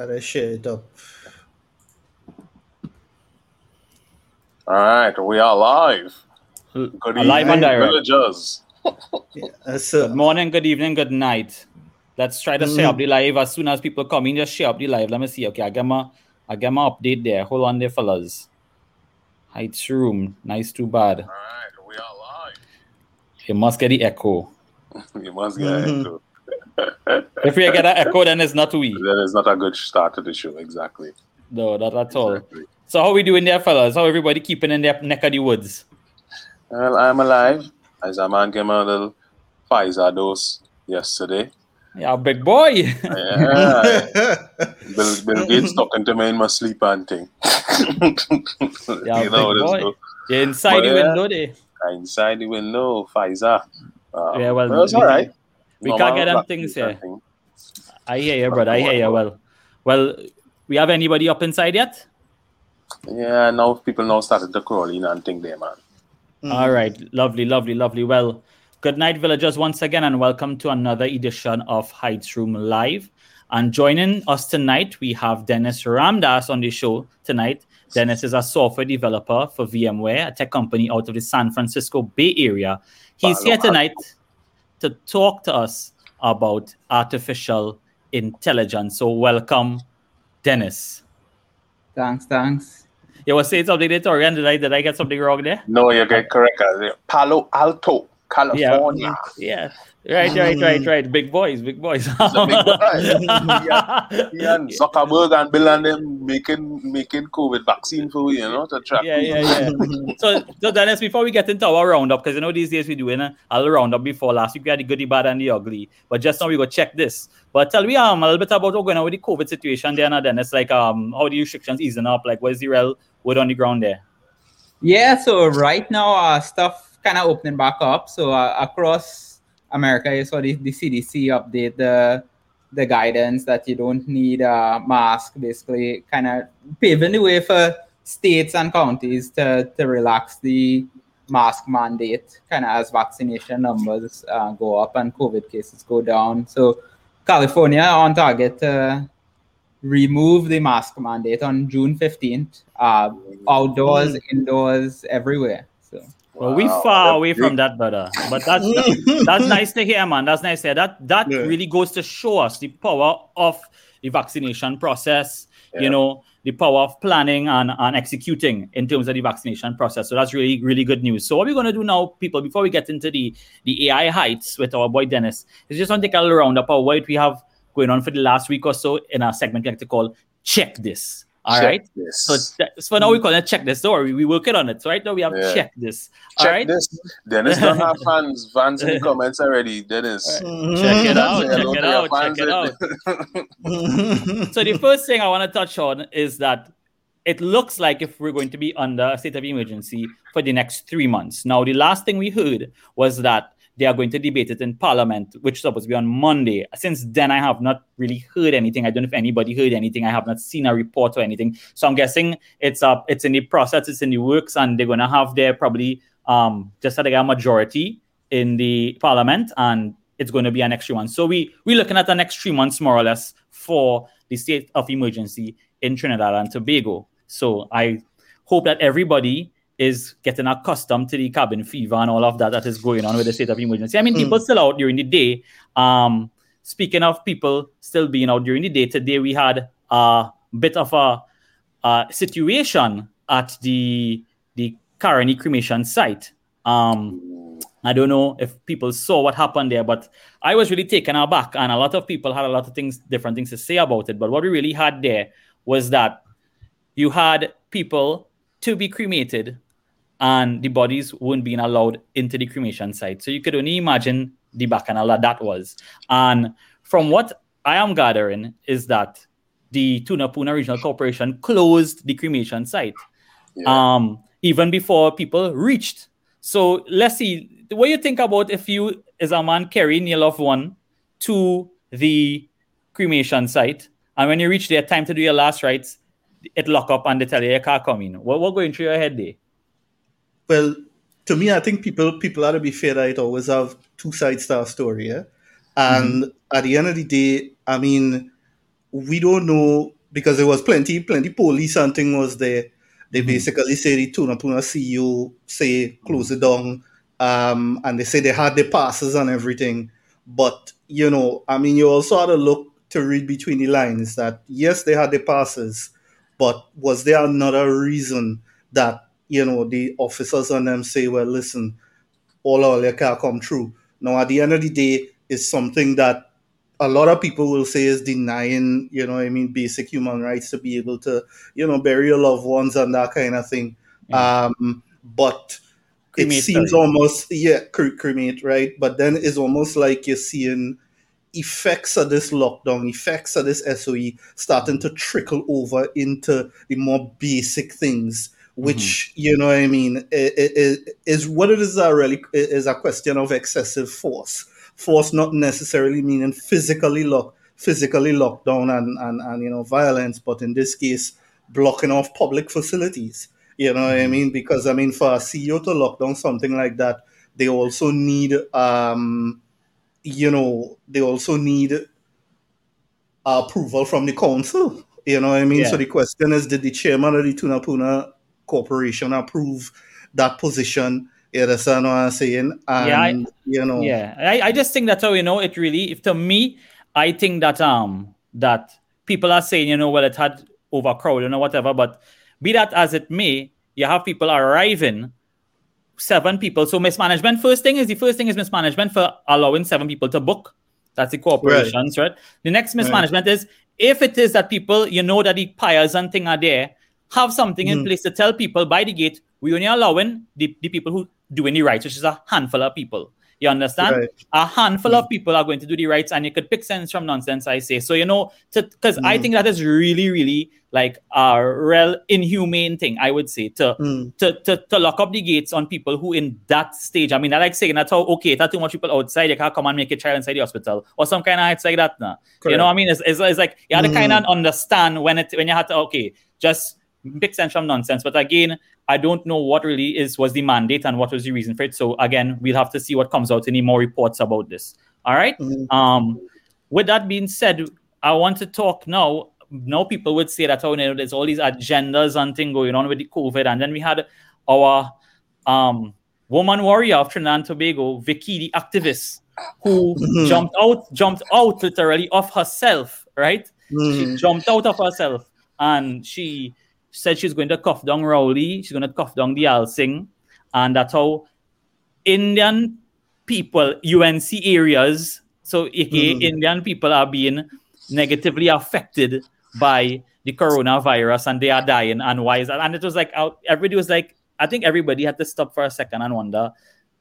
I share it up. All right, we are live. Good Uh, live evening, and direct. villagers. Uh, so, Good morning, good evening, good night. Let's try to share up the live as soon as people come in. Just share up the live. Let me see. Okay, I get my I get my update there. Hold on there, fellas. Heights room. Nice, too bad. All right, we are live. You must get the echo. You must get Mhm. into If we get an echo, then it's not we. That is not a good start to the show, exactly. No, not at all. Exactly. So how we doing there, fellas? How everybody keeping in their neck of the woods? Well, I'm alive. As a man came a little Pfizer dose yesterday. Yeah, big boy. Yeah. Bill, Bill Gates talking to me in my sleep and thing. Yeah, you know, big boy. no You're inside But the yeah. window there. inside the window, Pfizer. Um, Yeah, well, but it's we- all right. we Normal can't get them things here. thing. I hear you, brother. I hear you. Well, well, we have anybody up inside yet? Yeah, now people now started to crawl in and think there, man. Mm-hmm. All right, lovely, lovely, lovely. Well, good night, villagers, once again, and welcome to another edition of Heights Room Live. And joining us tonight, we have Dennis Ramdas on the show tonight. Dennis is a software developer for VMware, a tech company out of the San Francisco Bay Area. He's here tonight to talk to us about artificial intelligence. So, welcome, Dennis. Thanks, thanks. You were saying something there, Torian. Did I, did I get something wrong there? No, you get correct. uh, Palo Alto, California. Yeah. Right, right, right, right. Big boys, big boys. a big boy. Yeah, and Zuckerberg and Bill and them making making COVID vaccine for you, you know, to track. yeah, yeah, yeah. so, so Dennis, before we get into our roundup, because you know these days we doing a, a little roundup before last week we had the goody, bad, and the ugly. But just now we go check this. But tell me um a little bit about what's going on with the COVID situation there, now, Dennis. Like um how the restrictions easing up, like where's the real word on the ground there? Yeah, so right now, uh, stuff kind of opening back up. So uh, across America, you saw the, the CDC update the the guidance that you don't need a mask, basically, kind of paving the way for states and counties to, to relax the mask mandate, kind of as vaccination numbers uh, go up and COVID cases go down. So California on target to remove the mask mandate on June 15th. Uh, outdoors, indoors, everywhere. Well, we Wow, far that's away from that, brother. But that's that- that's nice to hear, man. That's nice to hear. That that Yeah. really goes to show us the power of the vaccination process. Yeah. You know, the power of planning and, and executing in terms of the vaccination process. So that's really really good news. So what we're gonna do now, people, before we get into the the AI heights with our boy Dennis, is just want to take a little roundup of what we have going on for the last week or so in our segment we like to call check this. All Check right. This. So, that- so now we call it check this. Don't worry, we working on it. So right now we have Yeah. check this. Check all right. this. Dennis don't have fans. Fans in the comments already. Dennis. Check it out. Say Check it out. Check it out. So the first thing I want to touch on is that it looks like if we're going to be under a state of emergency for the next three months. Now, the last thing we heard was that they are going to debate it in Parliament, which is supposed to be on Monday. Since then, I have not really heard anything. I don't know if anybody heard anything. I have not seen a report or anything. So I'm guessing it's up. It's in the process. It's in the works, and they're going to have their probably um just got a majority in the Parliament, and it's going to be an extra one. So we we're looking at the next three months more or less for the state of emergency in Trinidad and Tobago. So I hope that everybody is getting accustomed to the cabin fever and all of that that is going on with the state of emergency. I mean, people still out during the day. Um, speaking of people still being out during the day, today we had a bit of a, a situation at the the Caroni cremation site. Um, I don't know if people saw what happened there, but I was really taken aback, and a lot of people had a lot of things, different things to say about it. But what we really had there was that you had people to be cremated, and the bodies weren't being allowed into the cremation site. So you could only imagine the bacchanal that that was. And from what I am gathering is that the Tunapuna Regional Corporation closed the cremation site Yeah. um, even before people reached. So let's see. What you think about if you, as a man, carrying your loved one to the cremation site, and when you reach there, time to do your last rites, it lock up and they tell you your car coming. What what going through your head there? Well, to me, I think people people ought to be fair that it always have two sides to our story, yeah. And at the end of the day, I mean, we don't know because there was plenty, plenty police and thing was there. They basically say the Tunapuna CEO say close it down, um, and they say they had the passes and everything. But you know, I mean, you also had to look to read between the lines that yes, they had the passes, but was there another reason that you know the officers on them say, well, listen, all our liquor come true. Now, at the end of the day, it's something that a lot of people will say is denying, you know, I mean, basic human rights to be able to, you know, bury your loved ones and that kind of thing. Um, but Cremate, it seems sorry. almost, yeah, cre- cremate, right? But then it's almost like you're seeing effects of this lockdown, effects of this SOE starting to trickle over into the more basic things, which mm-hmm. you know, what I mean, i- i- i- is what it is. A really is a question of excessive force. Force not necessarily meaning physically lock, physically lockdown and, and and you know violence, but in this case, blocking off public facilities. You know what I mm-hmm. mean? Because I mean, for a CEO to lock down something like that, they also need um you know, they also need approval from the council. You know what I mean? Yeah. So the question is, did the chairman of the Tunapuna Corporation approve that position? You understand what I'm saying? And, Yeah, I- you know, Yeah, I, I just think that's how you know it really. If to me, I think that um that people are saying you know well it had overcrowding or whatever, but be that as it may, you have people arriving, seven people. So mismanagement. First thing is the first thing is mismanagement for allowing seven people to book. That's the corporations, right? The next mismanagement is if it is that people you know that the pyres and thing are there, have something in hmm. place to tell people by the gate we only allowing the, the people who doing the rites, which is a handful of people. You understand? Right. A handful of hmm. people are going to do the rites, and you could pick sense from nonsense. I say so. You know, because I hmm. think that is really, really like a real inhumane thing. I would say to Mm. to, to to lock up the gates on people who in that stage. I mean, I like saying that's how okay, are too much people outside, you can't come and make a child inside the hospital or some kind of heights like that. Now, you know what I mean? It's, it's, it's like you had to kind of understand when it when you had to okay, just pick sense from nonsense. But again, I don't know what really is was the mandate and what was the reason for it. So again, we'll have to see what comes out. Any more reports about this? All right. Um, with that being said, I want to talk now. Now people would say that oh, you know, there's all these agendas and thing going on with the COVID, and then we had our um woman warrior of Trinidad and Tobago, Vicky, the activist, who jumped out, jumped out literally of herself, right? She jumped out of herself and she said she's going to cuff down Rowley, she's going to cuff down Deyalsingh, and that's how Indian people, UNC areas, so aka mm-hmm. Indian people are being negatively affected by the coronavirus and they are dying. And why is that? And it was like everybody was like, I think everybody had to stop for a second and wonder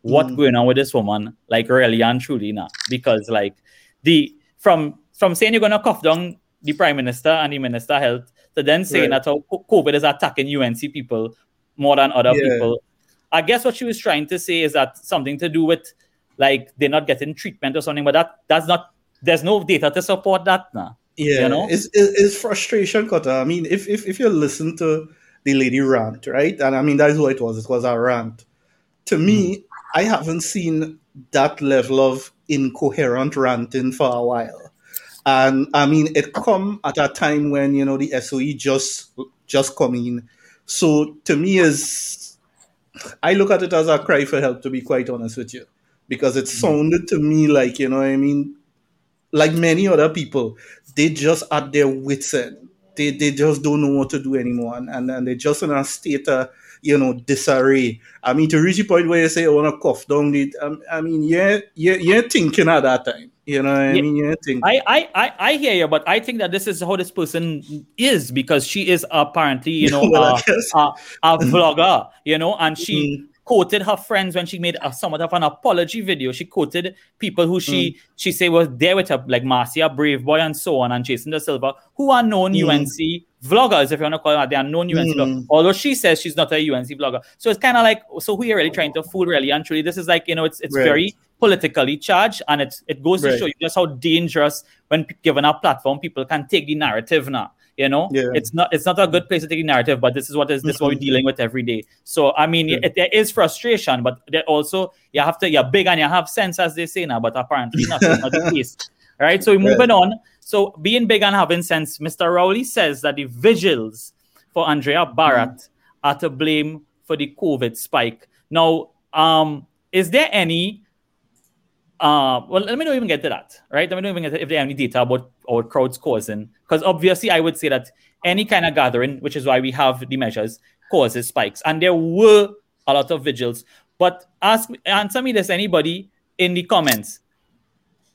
what's mm. going on with this woman, like really and truly now. Because like the from from saying you're gonna cough down the prime minister and the minister of health to then saying Right. that oh, how COVID is attacking UNC people more than other Yeah. people. I guess what she was trying to say is that something to do with like they're not getting treatment or something, but that that's not there's no data to support that now. Yeah, You know? it's, it's, frustration, Kota. I mean, if, if if you listen to the lady rant, right, and I mean that is what it was. It was a rant. To me, hmm. I haven't seen that level of incoherent ranting for a while, and I mean it come at a time when you know the SOE just just come in. So to me, is I look at it as a cry for help. To be quite honest with you, because it sounded to me like you know I mean like many other people, they just at their wits end. They, they just don't know what to do anymore, and, and, and they're just in a state of you know disarray. I mean, to reach a point where you say, "I want to cough down," the, um, I mean, yeah, yeah, you're thinking at that time. You know, what I mean, you're thinking. I, I, I, I hear you, but I think that this is how this person is because she is apparently, you know, Well, I a, a, a vlogger, you know, and she mm-hmm. Quoted her friends when she made a, somewhat of an apology video. She quoted people who she mm. she say was there with her, like Marcia Brave Boy and so on, and Jason Da Silva, who are known mm. UNC vloggers, if you want to call them that. They are known UNC mm. vloggers. Although she says she's not a UNC vlogger. So it's kind of like, so who are you really trying to fool, really? And truly, this is like, you know, it's it's Right. very politically charged, and it it goes to show you just how dangerous when given a platform, people can take the narrative now. You know, Yeah. it's not it's not a good place to take the narrative, but this is what is this is what we're dealing with every day. So I mean, it, there is frustration, but there also you have to you're big and you have sense, as they say now. But apparently, not, not the case. Right, so we're moving on. So being big and having sense, Mr. Rowley says that the vigils for Andrea Bharatt mm. are to blame for the COVID spike. Now, um, is there any uh, well, let me not even get to that, right? Let me not even get to if there are any data about our crowds causing, because obviously I would say that any kind of gathering, which is why we have the measures, causes spikes, and there were a lot of vigils. But ask answer me this, anybody in the comments,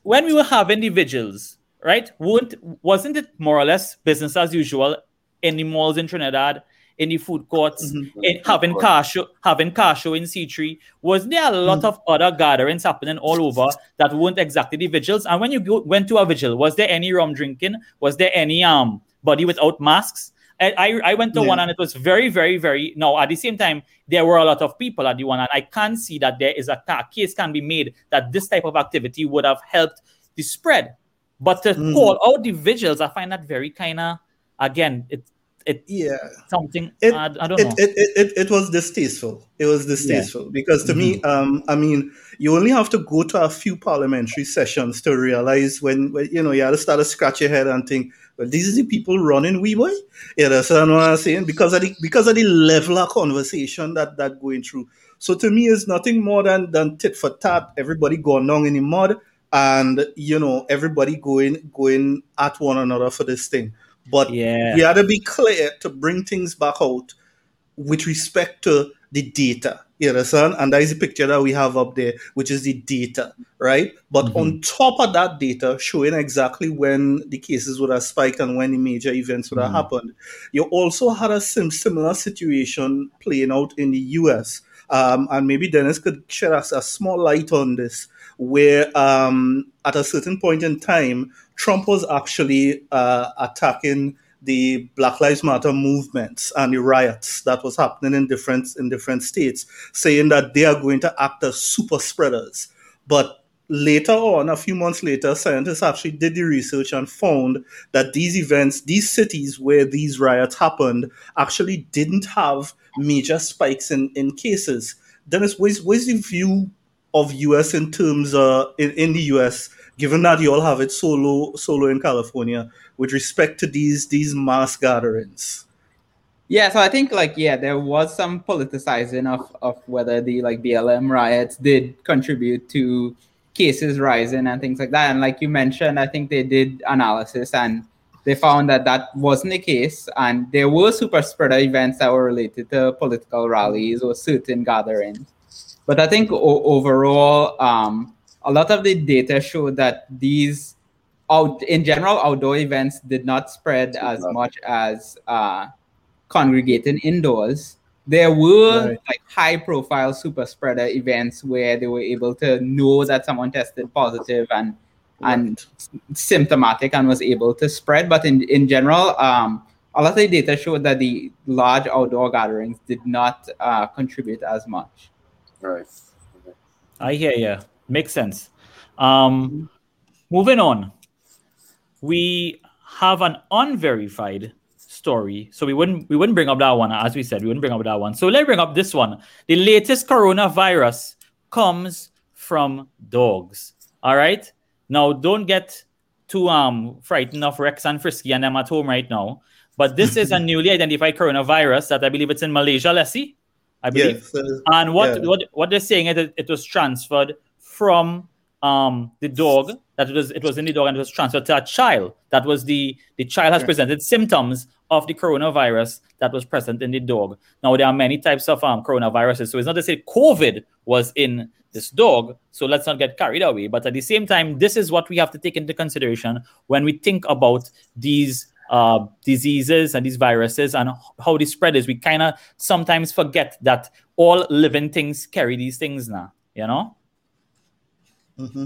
when we were having the vigils, right? Wouldn't wasn't it more or less business as usual in the malls in Trinidad? In the food courts, mm-hmm. in, having car show, having car show in C3. Was there a lot mm-hmm. of other gatherings happening all over that weren't exactly the vigils? And when you go, went to a vigil, was there any rum drinking? Was there any um body without masks? I, I, I went to yeah. one and it was very, very, very. No, at the same time, there were a lot of people at the one, and I can see that there is a case can be made that this type of activity would have helped the spread. But to mm. call out the vigils, I find that very kind of again, it it yeah. something it, I, I, don't it, know. it, it, it, it was distasteful. It was distasteful. Yeah. because to mm-hmm. me um i mean you only have to go to a few parliamentary sessions to realize when, when you know you have to start to scratch your head and think well these are the people running we boy you understand what i'm saying? Because of the because of the level of conversation that that going through. So to me it's nothing more than than tit for tat everybody going down in the mud and you know everybody going going at one another for this thing but yeah. we had to be clear to bring things back out with respect to the data. You understand? And that is the picture that we have up there, which is the data, right? But mm-hmm. on top of that data, showing exactly when the cases would have spiked and when the major events would have mm-hmm. happened, you also had a sim- similar situation playing out in the US. Um, and maybe Dennis could shed us a small light on this, where um, at a certain point in time, Trump was actually uh, attacking the Black Lives Matter movements and the riots that was happening in different in different states, saying that they are going to act as super spreaders. But later on, a few months later, scientists actually did the research and found that these events, these cities where these riots happened, actually didn't have major spikes in, in cases. Dennis, where's, where's the view of US in terms uh, in, in the US given that you all have it solo solo in California with respect to these these mass gatherings? Yeah, so I think like yeah, there was some politicizing of of whether the like BLM riots did contribute to cases rising and things like that. And like you mentioned, I think they did analysis and they found that that wasn't the case. And there were super spreader events that were related to political rallies or certain gatherings. But I think o- overall, um, a lot of the data showed that these out in general outdoor events did not spread as much as uh, congregating indoors. There were right. like high profile super spreader events where they were able to know that someone tested positive and right. and symptomatic and was able to spread. But in, in general, um, a lot of the data showed that the large outdoor gatherings did not uh, contribute as much. Right. I hear you. Makes sense. Um, moving on, we have an unverified story, so we wouldn't we wouldn't bring up that one as we said we wouldn't bring up that one. So let's bring up this one. The latest coronavirus comes from dogs. All right. Now don't get too um frightened of Rex and Frisky and them at home right now. But this is a newly identified coronavirus that I believe it's in Malaysia, Leslie. I believe. Yes, uh, and what, yeah. what what they're saying is it, it was transferred from um, the dog that it was it was in the dog and it was transferred to a child. That was the the child has presented symptoms of the coronavirus that was present in the dog. Now there are many types of um, coronaviruses, so it's not to say COVID was in this dog. So let's not get carried away. But at the same time, this is what we have to take into consideration when we think about these uh, diseases and these viruses and how they spread is. We kind of sometimes forget that all living things carry these things now, you know? Mm-hmm.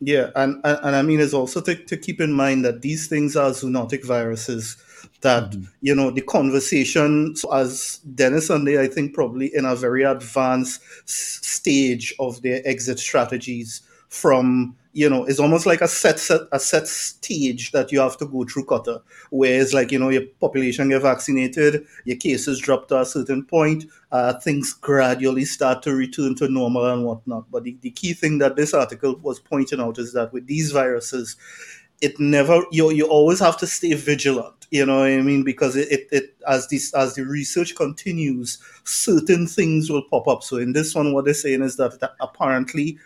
Yeah, and, and, and I mean, it's also to, to keep in mind that these things are zoonotic viruses. That mm-hmm. you know, the conversation as Dennis and they, I think, probably in a very advanced stage of their exit strategies from you know, it's almost like a set, set a set stage that you have to go through Qatar, where it's like, you know, your population get vaccinated, your cases drop to a certain point, uh, things gradually start to return to normal and whatnot. But the, the key thing that this article was pointing out is that with these viruses, it never you you always have to stay vigilant. You know what I mean? Because it, it, it as this as the research continues, certain things will pop up. So in this one, what they're saying is that apparently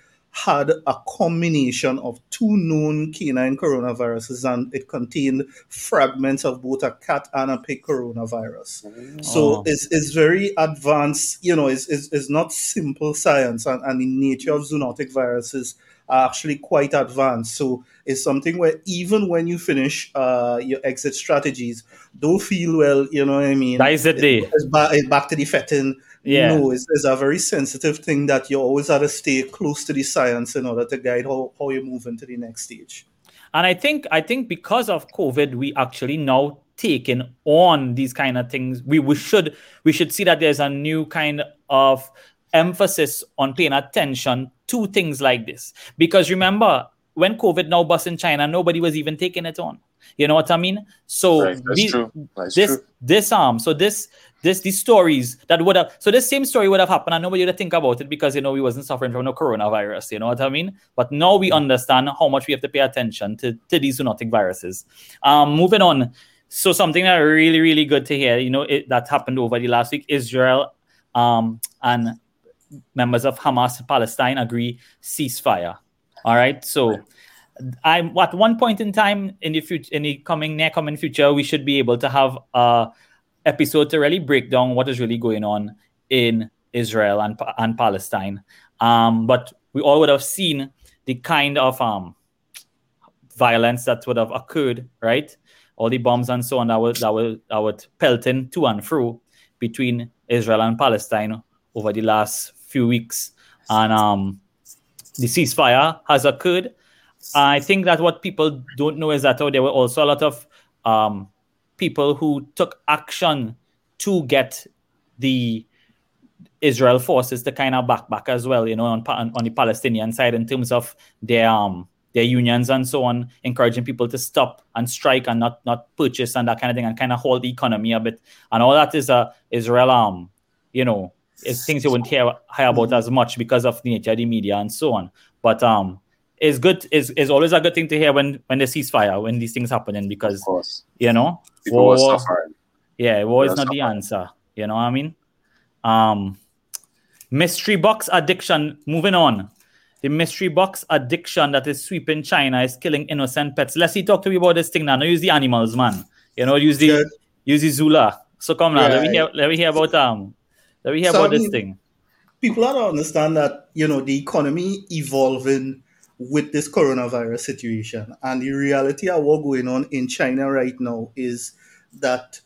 had a combination of two known canine coronaviruses and it contained fragments of both a cat and a pig coronavirus. So Oh. it's, it's very advanced, you know, it's, it's, it's not simple science and, and the nature of zoonotic viruses are actually quite advanced. So it's something where even when you finish uh, your exit strategies, don't feel well, you know what I mean? That is the day. It's back, it's back to the fetting. Yeah. No, it's, it's a very sensitive thing that you always have to stay close to the science in order to guide how, how you move into the next stage. And I think I think because of COVID, we actually now taking on these kind of things. We we should we should see that there's a new kind of emphasis on paying attention to things like this. Because remember, when COVID now bust in China, nobody was even taking it on. You know what I mean? So Right, that's we- true. That's this true. this um so this this these stories that would have so this same story would have happened and nobody would think about it because you know we wasn't suffering from no coronavirus you know what i mean? But now we understand how much we have to pay attention to, to these zoonotic viruses. Um moving on. So something that really really good to hear you know it, that happened over the last week israel um and members of hamas palestine agree ceasefire. All right? So I'm at one point in time in the future, in the coming near coming future, we should be able to have a episode to really break down what is really going on in Israel and and Palestine. Um, but we all would have seen the kind of um, violence that would have occurred, right? All the bombs and so on that would that would that would pelting to and fro between Israel and Palestine over the last few weeks, and um, the ceasefire has occurred. I think that what people don't know is that oh, there were also a lot of um, people who took action to get the Israel forces to kind of back back as well, you know, on, on the Palestinian side in terms of their um, their unions and so on, encouraging people to stop and strike and not not purchase and that kind of thing, and kind of hold the economy a bit. And all that is uh, Israel, um, you know, is things you wouldn't hear, hear about as much because of the nature of the media and so on. But um, it's good. is is always a good thing to hear when when the ceasefire when these things happening because Of course. you know People war- yeah, war is That's not the answer. You know what I mean? Um, mystery box addiction. Moving on, the mystery box addiction that is sweeping China is killing innocent pets. Let's see. Talk to me about this thing now. No use the animals, man. You know, use the Good. use the Zula. So come now. Let me hear. Let me hear about um. Let me hear So, about I this thing. people have to understand that you know the economy evolving with this coronavirus situation. And the reality of what going on in china right now is that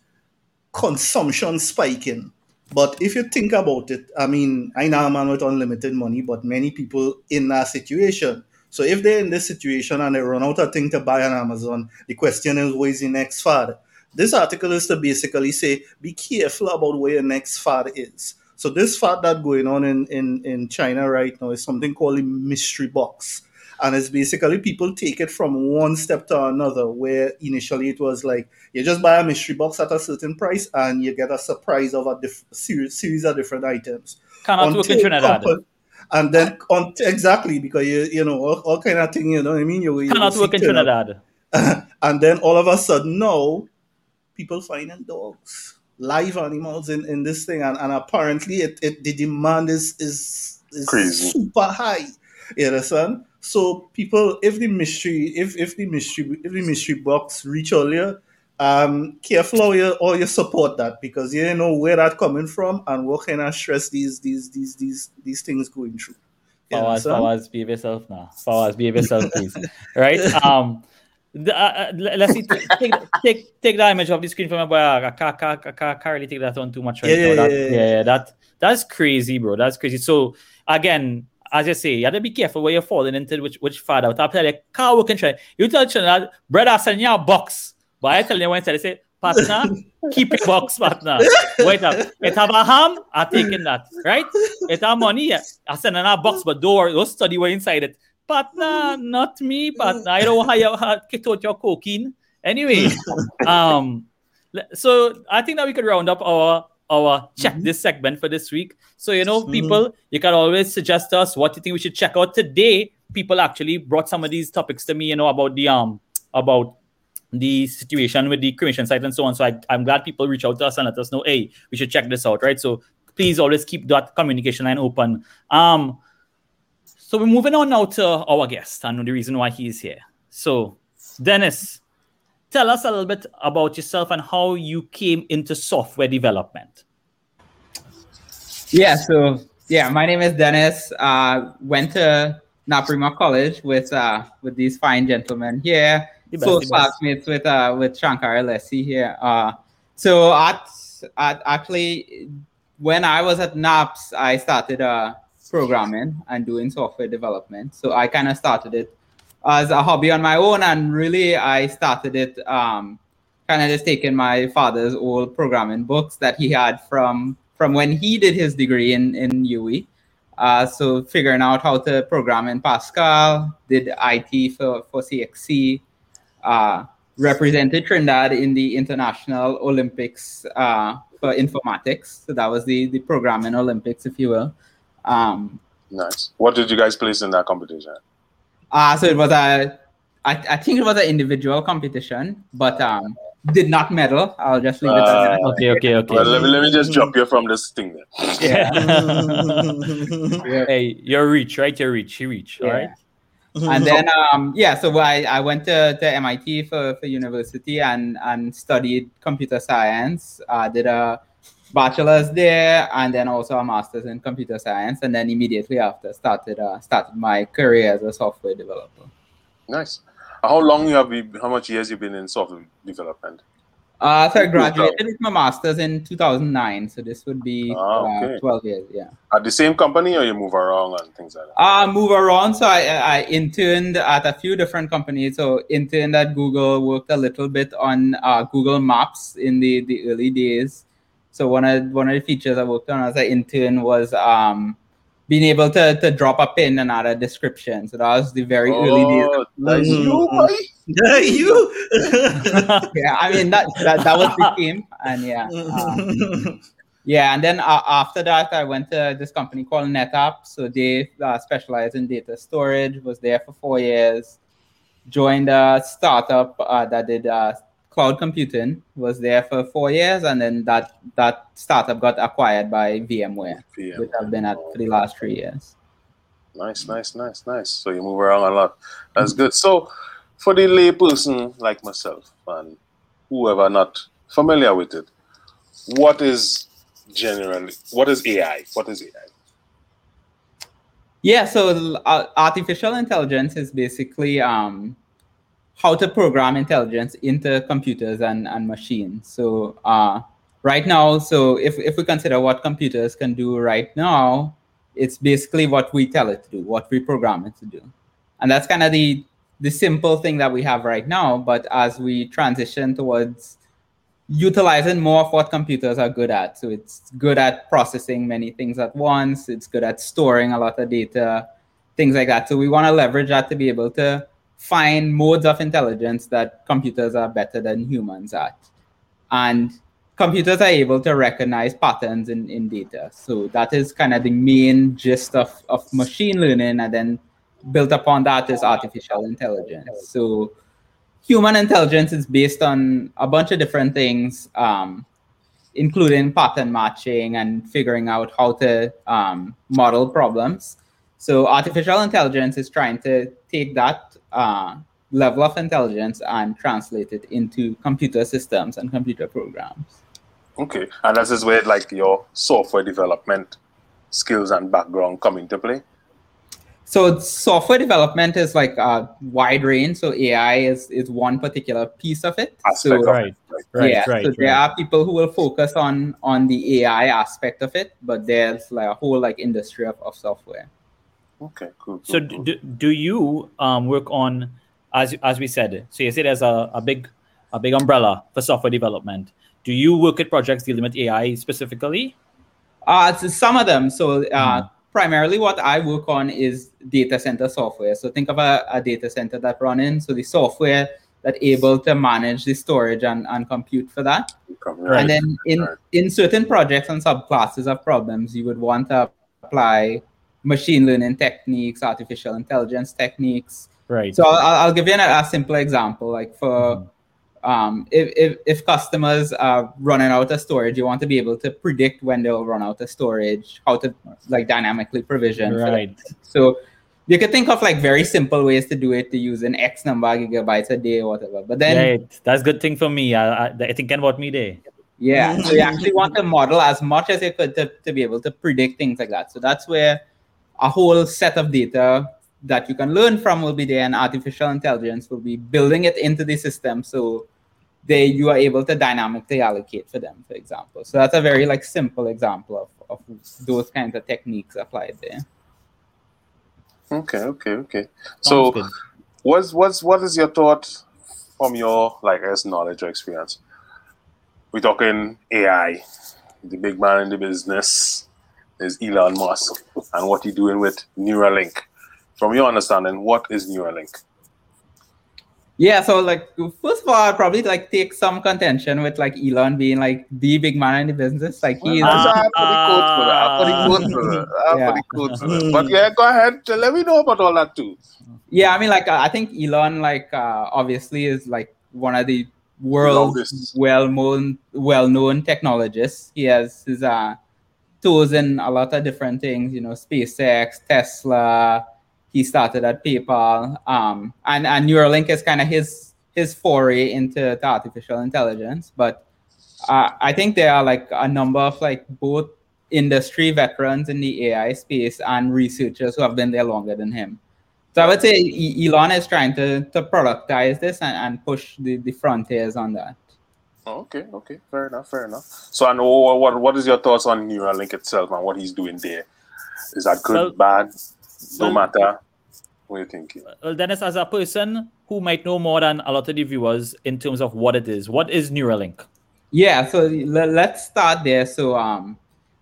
consumption spiking. But if you think about it i mean i know a man with unlimited money but many people in that situation. So if they're in this situation and they run out of thing to buy on amazon the question is what is the next fad? This article is to basically say be careful about where your next fad is. So this fad that going on in, in, in China right now is something called a mystery box. And it's basically people take it from one step to another, where initially it was like you just buy a mystery box at a certain price and you get a surprise of a diff- series, series of different items. Cannot work in Until Trinidad. compa- And then on exactly because you you know all, all kind of thing you know what I mean you, you Cannot see work in turn. Trinidad. and then all of a sudden now people finding dogs live animals in, in this thing and, and apparently it, it the demand is is, is Crazy. super high you understand so people if the mystery if if the mystery if the mystery box reach earlier um careful how you how you support that because you don't know where that coming from and what kind of stress these these these these these things going through Fawaz? Fawaz, behave yourself now. Fawaz, behave yourself, please. right? Um, the, uh, uh, let's see. Take, take, take, take that image off the screen from my boy. I can't, can't, can't, can't really take that on too much right Yeah, now. yeah, That, yeah, yeah. yeah, that, that's crazy, bro. That's crazy. So, again, as you say, you have to be careful where you're falling into which which fad out. I'll tell you, car working try. You tell Trinidad, brother, send you a box. But I tell you when I say, partner, keep your box, partner. Wait up. It have a ham, I'm taking that. Right? It have money. I send in a box, but worry, don't study what inside it. Partner, not me, partner. I don't want you to your cocaine. Anyway, um, so I think that we could round up our our check Mhm. this segment for this week. So you know, people, you can always suggest us what you think we should check out today. People actually brought some of these topics to me, you know, about the um about the situation with the cremation site and so on. So I, I'm glad people reach out to us and let us know, hey, we should check this out, right? So please always keep that communication line open. Um, so we're moving on now to our guest and the reason why he's here. So, Dennis, tell us a little bit about yourself and how you came into software development. Yeah, so yeah, my name is Dennis. Uh, went to Naparima College with uh, with these fine gentlemen here. So classmates with uh, with Shankar Alessi here. Uh, so at, at actually when I was at NAPS, I started uh, programming and doing software development. So I kind of started it as a hobby on my own, and really I started it um, kind of just taking my father's old programming books that he had from from when he did his degree in in UWI. Uh, so figuring out how to program in Pascal, did IT for for CXC, uh, represented Trinidad in the International Olympics uh, for informatics. So that was the the programming Olympics, if you will. Um, nice. What did you guys place in that competition? Uh, so it was a, I, I think it was an individual competition, but um, did not medal. I'll just leave it uh, at that. Okay, okay, okay. Well, let, me, let me just drop you from this thing then. Yeah. hey, your reach, right? Your reach, your reach, yeah. all right? and then um, yeah so I, I went to, to mit for, for university and and studied computer science uh, did a bachelor's there and then also a master's in computer science and then immediately after started uh, started my career as a software developer nice how long you have been how much years you've been in software development uh, so I graduated with my master's in 2009. So this would be ah, uh, okay. uh, 12 years. Yeah. At the same company, or you move around and things like that? Uh, move around. So I, I interned at a few different companies. So interned at Google, worked a little bit on uh, Google Maps in the, the early days. So one of one of the features I worked on as an intern was um, being able to, to drop a pin and add a description. So that was the very oh, early days. That's mm-hmm. you, boy. Yeah, you. yeah, I mean that, that that was the team, and yeah, um, yeah. And then uh, after that, I went to this company called NetApp. So they uh, specialize in data storage. Was there for four years. Joined a startup uh, that did uh, cloud computing was there for four years, and then that that startup got acquired by VMware, VMware. which I've been at for the last three years. Nice, nice, nice, nice. So you move around a lot. That's good. So for the layperson like myself and whoever not familiar with it, what is generally what is AI? What is AI? Yeah, so uh, artificial intelligence is basically um, how to program intelligence into computers and, and machines. So uh, right now, so if, if we consider what computers can do right now, it's basically what we tell it to do, what we program it to do. And that's kind of the the simple thing that we have right now. But as we transition towards utilizing more of what computers are good at, so it's good at processing many things at once, it's good at storing a lot of data, things like that. So we want to leverage that to be able to find modes of intelligence that computers are better than humans at. And computers are able to recognize patterns in, in data. So that is kind of the main gist of, of machine learning. And then built upon that is artificial intelligence. So human intelligence is based on a bunch of different things, um, including pattern matching and figuring out how to um, model problems. So artificial intelligence is trying to take that uh, level of intelligence and translate it into computer systems and computer programs. Okay, and this is where like your software development skills and background come into play. So software development is like a wide range. So AI is is one particular piece of it. Aspect so, of right, right, yeah. right. So right. there are people who will focus on on the AI aspect of it, but there's like a whole like industry of, of software. Okay, cool. cool so cool. Do, do you um, work on as as we said? So you see there's a, a big a big umbrella for software development. Do you work at projects dealing with AI specifically? Uh, some of them. So uh, mm. primarily what I work on is data center software. So think of a, a data center that running. So the software that able to manage the storage and, and compute for that. Right. And then in, right. in certain projects and subclasses of problems, you would want to apply machine learning techniques, artificial intelligence techniques, Right. So I'll, I'll give you a, a simple example. Like for um, if, if if customers are running out of storage, you want to be able to predict when they'll run out of storage, how to like dynamically provision. right. So you could think of like very simple ways to do it to use an X number of gigabytes a day or whatever. But then right. That's good thing for me. I, I, I thinking about me day. yeah, so you actually want to model as much as you could to, to be able to predict things like that. So that's where a whole set of data that you can learn from will be there, and artificial intelligence will be building it into the system so they you are able to dynamically allocate for them, for example. So that's a very like simple example of, of those kinds of techniques applied there. Okay, okay, okay. Sounds So, good. what's what's what is your thought from your like as knowledge or experience? We're talking AI, the big man in the business is Elon Musk, and what he's doing with Neuralink. From your understanding, what is Neuralink? Yeah, so like first of all, I'd probably like take some contention with like Elon being like the big man in the business. Like he is I put the quotes for that. I put the quotes for that. Yeah. put the quotes for that. But yeah, go ahead. Let me know about all that too. Yeah, I mean, like uh, I think Elon, like uh, obviously, is like one of the world's well-known, well-known technologists. He has his uh, toes in a lot of different things. You know, SpaceX, Tesla. He started at PayPal, um, and and Neuralink is kind of his his foray into to artificial intelligence. But uh, I think there are like a number of like both industry veterans in the AI space and researchers who have been there longer than him. So I would say Elon is trying to, to productize this and, and push the, the frontiers on that. Okay, okay, fair enough, fair enough. So, I know what what is your thoughts on Neuralink itself and what he's doing there? Is that good, Well- bad? No well- matter. What are you thinking? Well, Dennis, as a person who might know more than a lot of the viewers in terms of what it is, what is Neuralink? Yeah, so le- let's start there. So um,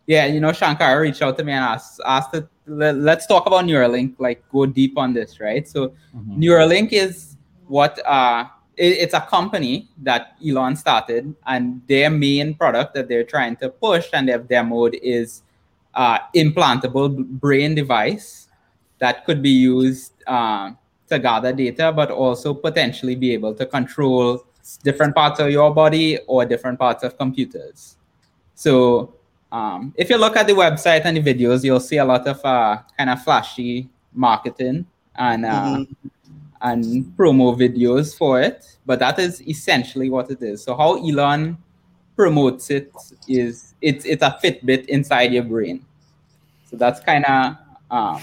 yeah, you know, Shankar reached out to me and asked asked to, let, let's talk about Neuralink, like go deep on this, right? So Neuralink is what uh it- it's a company that Elon started, and their main product that they're trying to push and they've demoed is uh, implantable brain device that could be used uh, to gather data, but also potentially be able to control different parts of your body or different parts of computers. So um, if you look at the website and the videos, you'll see a lot of uh, kind of flashy marketing and uh, and promo videos for it. But that is essentially what it is. So how Elon promotes it is it's it's a Fitbit inside your brain. So that's kind of um,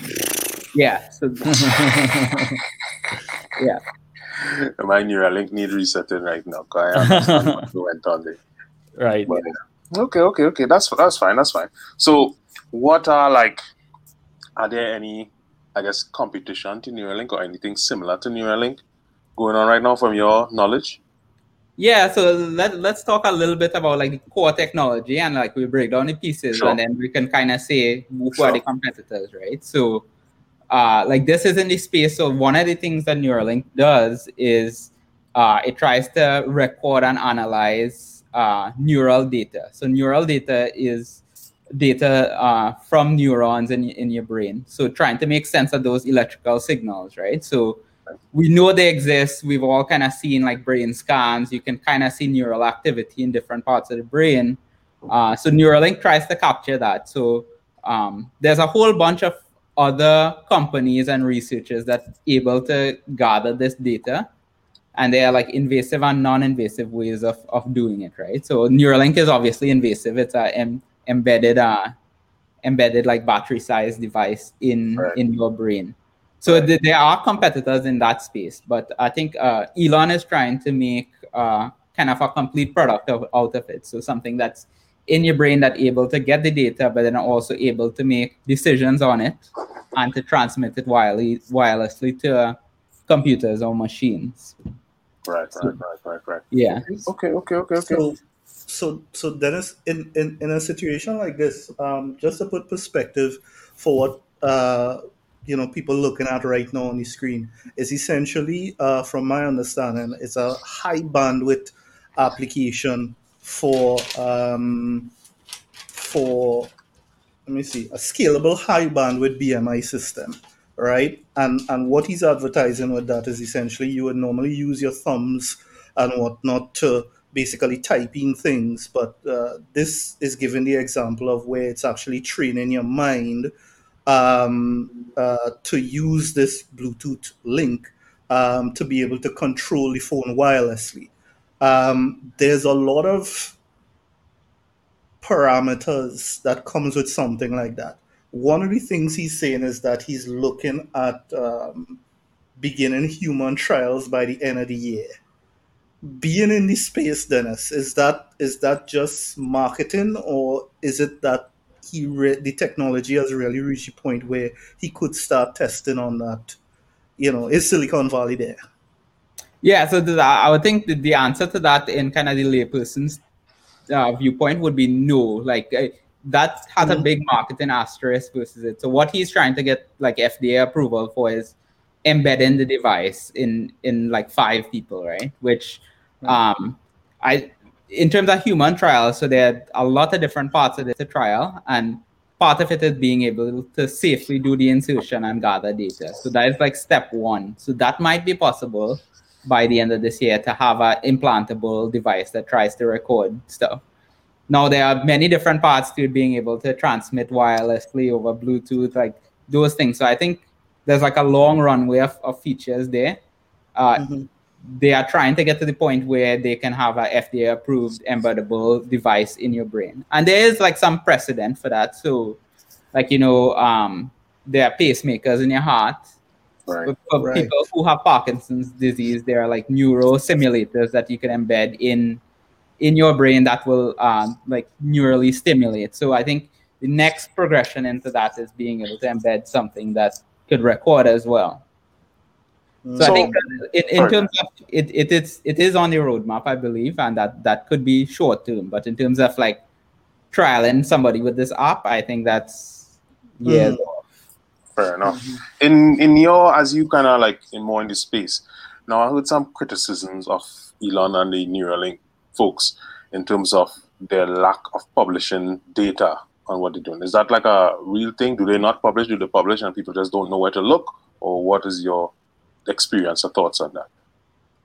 yeah. So yeah. My Neuralink need resetting right now. 'cause I understand what went on there. Right. But, yeah. Okay, okay, okay. That's that's fine. That's fine. So, what are like? Are there any, I guess, competition to Neuralink or anything similar to Neuralink going on right now from your knowledge? Yeah, so let, let's talk a little bit about like the core technology and like we break down the pieces Sure. and then we can kind of say who Sure. are the competitors, right? So uh, like this is in the space. So one of the things that Neuralink does is uh, it tries to record and analyze uh, neural data. So neural data is data uh, from neurons in, in your brain. So trying to make sense of those electrical signals, right? So we know they exist. We've all kind of seen like brain scans. You can kind of see neural activity in different parts of the brain. Uh, so Neuralink tries to capture that. So um, there's a whole bunch of other companies and researchers that able to gather this data, and they are like invasive and non-invasive ways of, of doing it, right? So Neuralink is obviously invasive. It's a em- embedded uh, embedded like battery size device in Right. in your brain. So th- there are competitors in that space, but I think uh, Elon is trying to make uh, kind of a complete product of, out of it. So something that's in your brain that able to get the data, but then also able to make decisions on it and to transmit it wirely, wirelessly to uh, computers or machines. Right, right, right, right, right. Yeah. Okay, okay, okay, okay. So, so, so Dennis, in, in, in a situation like this, um, just to put perspective for what uh, you know people looking at right now on the screen is essentially, uh, from my understanding, it's a high bandwidth application for um, for let me see a scalable high bandwidth BMI system. right? And and what he's advertising with that is essentially you would normally use your thumbs and whatnot to basically typing things, but uh, this is giving the example of where it's actually training your mind um, uh, to use this Bluetooth link um, to be able to control the phone wirelessly. Um, there's a lot of parameters that comes with something like that. One of the things he's saying is that he's looking at um, beginning human trials by the end of the year. Being in the space, Dennis, is that is that just marketing, or is it that he re- the technology has really reached a point where he could start testing on that? You know, is Silicon Valley there? Yeah, so the, I would think the, the answer to that in kind of the layperson's uh, viewpoint would be no. Like uh, that has mm-hmm. a big marketing asterisk versus it. So what he's trying to get like FDA approval for is embedding the device in in like five people, right? Which um I in terms of human trials, so there are a lot of different parts of the trial, and part of it is being able to safely do the insertion and gather data. So that is like step one. So that might be possible by the end of this year to have an implantable device that tries to record stuff. Now there are many different parts to being able to transmit wirelessly over Bluetooth, like those things. So I think there's like a long runway of, of features there. Uh, mm-hmm. They are trying to get to the point where they can have a FDA approved embeddable device in your brain, and there is like some precedent for that. So, like you know, um, there are pacemakers in your heart Right. For Right. people who have Parkinson's disease, there are like neuro simulators that you can embed in in your brain that will um, like neurally stimulate. So I think the next progression into that is being able to embed something that could record as well. So, I think in, in terms of it, it is it is on the roadmap, I believe, and that that could be short term. But in terms of like trialing somebody with this app, I think that's yeah. Mm. Fair enough. In in your as you kind of like in more in this space. Now I heard some criticisms of Elon and the Neuralink folks in terms of their lack of publishing data on what they're doing. Is that like a real thing? Do they not publish? Do they publish and people just don't know where to look? Or what is your experience or thoughts on that?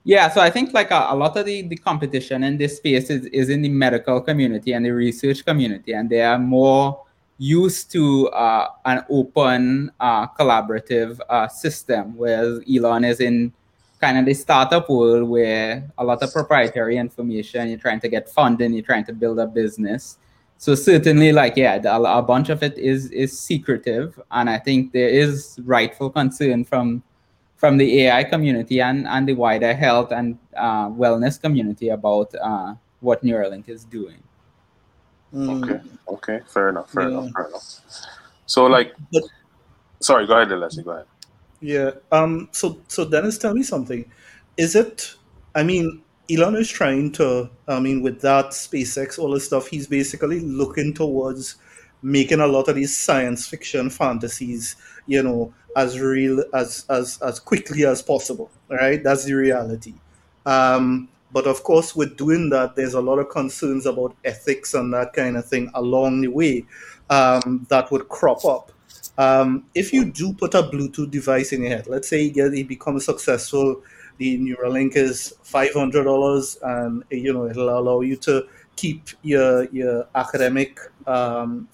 Yeah, so I think like a, a lot of the, the competition in this space is, is in the medical community and the research community, and they are more used to uh, an open, uh, collaborative uh, system, whereas Elon is in kind of the startup world where a lot of proprietary information, you're trying to get funding, you're trying to build a business. So certainly, like yeah, a, a bunch of it is is secretive, and I think there is rightful concern from from the AI community and, and the wider health and uh, wellness community about uh, what Neuralink is doing. Mm. Okay. Okay. Fair enough. Fair Yeah. enough. Fair enough. So like But- sorry, go ahead, Leslie. Go ahead. Yeah. Um. So, so Dennis, tell me something. Is it? I mean, Elon is trying to. I mean, with that SpaceX, all this stuff, he's basically looking towards making a lot of these science fiction fantasies, you know, as real as as as quickly as possible. Right. That's the reality. Um. But of course, with doing that, there's a lot of concerns about ethics and that kind of thing along the way um, that would crop up. Um, if you do put a Bluetooth device in your head, let's say you get it becomes successful, the Neuralink is five hundred dollars, and you know it'll allow you to keep your your academic, um,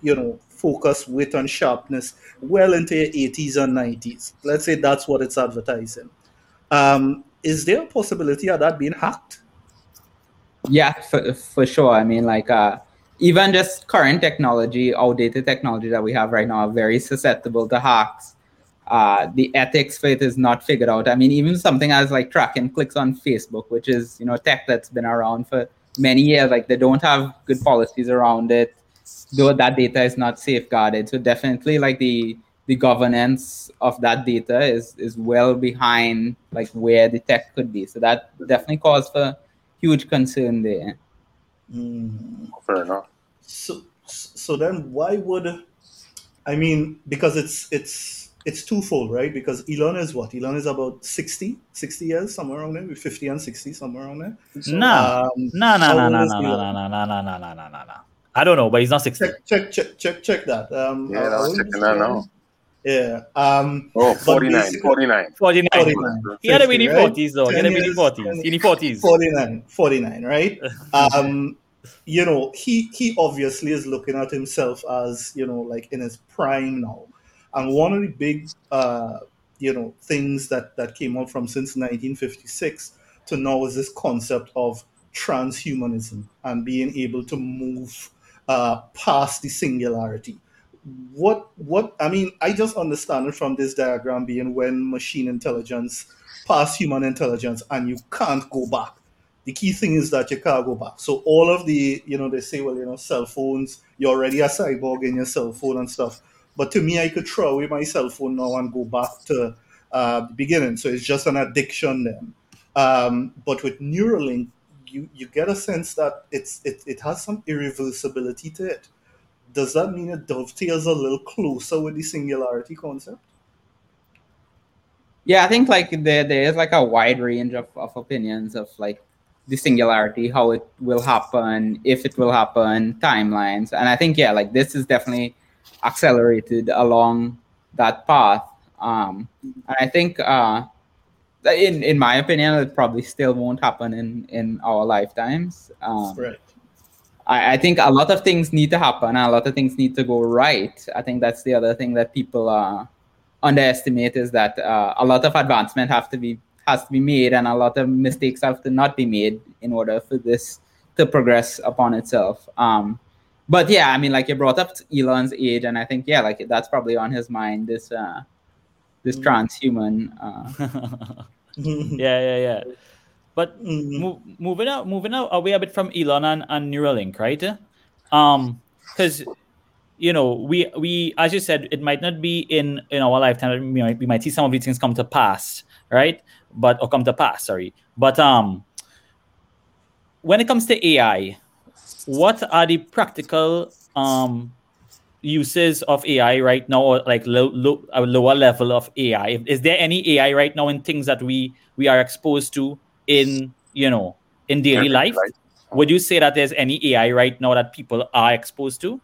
you know, focus, wit, and sharpness well into your eighties and nineties. Let's say that's what it's advertising. Um, is there a possibility of that being hacked? Yeah, for, for sure. I mean, like, uh, even just current technology, outdated technology that we have right now, are very susceptible to hacks. Uh, the ethics for it is not figured out. I mean, even something as like tracking clicks on Facebook, which is you know tech that's been around for many years, like they don't have good policies around it. Though that data is not safeguarded, so definitely like the the governance of that data is is well behind like where the tech could be. So that definitely cause for huge concern there. Mm. Fair enough. So, so then why would I mean because it's it's it's twofold, right? Because Elon is what? Elon is about 60, 60 years, somewhere around there, 50 and 60, somewhere around there. No, Um, no, no, how no, old no, is no, no, Elon? no, no, no, no, no, no, no, no. I don't know, but he's not 60. Check, check, check, check, check that. Um, Yeah, how no, old checking is that Elon? now. Yeah. Um, Oh, but 49, 49. 49. 49. He had a 50, mini right? 40s though. He had a 10 mini 40s. 10 Mini 40s. 49 49 right um you know he he obviously is looking at himself as you know like in his prime now and one of the big uh you know things that that came up from since 1956 to now is this concept of transhumanism and being able to move uh past the singularity. What what i mean i just understand it from this diagram being when machine intelligence pass human intelligence and you can't go back. The key thing is that you can't go back. So all of the you know they say well you know cell phones you're already a cyborg in your cell phone and stuff. But to me i could throw away my cell phone now and go back to uh, the beginning. So it's just an addiction then. Um, but with neuralink you you get a sense that it's it, it has some irreversibility to it does that mean it dovetails a little closer with the singularity concept? Yeah, I think like there there is like a wide range of, of opinions of like the singularity, how it will happen, if it will happen, timelines. And I think yeah, like this is definitely accelerated along that path. Um and I think uh in in my opinion it probably still won't happen in in our lifetimes. Um Right. I, I think a lot of things need to happen a lot of things need to go right. I think that's the other thing that people uh, underestimate is that uh, a lot of advancement have to be has to be made and a lot of mistakes have to not be made in order for this to progress upon itself. Um, but yeah, I mean, like you brought up Elon's age, and I think yeah, like that's probably on his mind. This uh, this transhuman. Uh, yeah, yeah, yeah. But Mhm. mo- moving out, moving out away a bit from Elon and, and Neuralink, right? Um, because you know, we we as you said, it might not be in in our lifetime. We might we might see some of these things come to pass, right? But or come to pass, sorry. But um, when it comes to AI, what are the practical um uses of AI right now, or like low, low, a lower level of AI? Is there any AI right now in things that we we are exposed to in you know in daily life? right. Would you say that there's any AI right now that people are exposed to?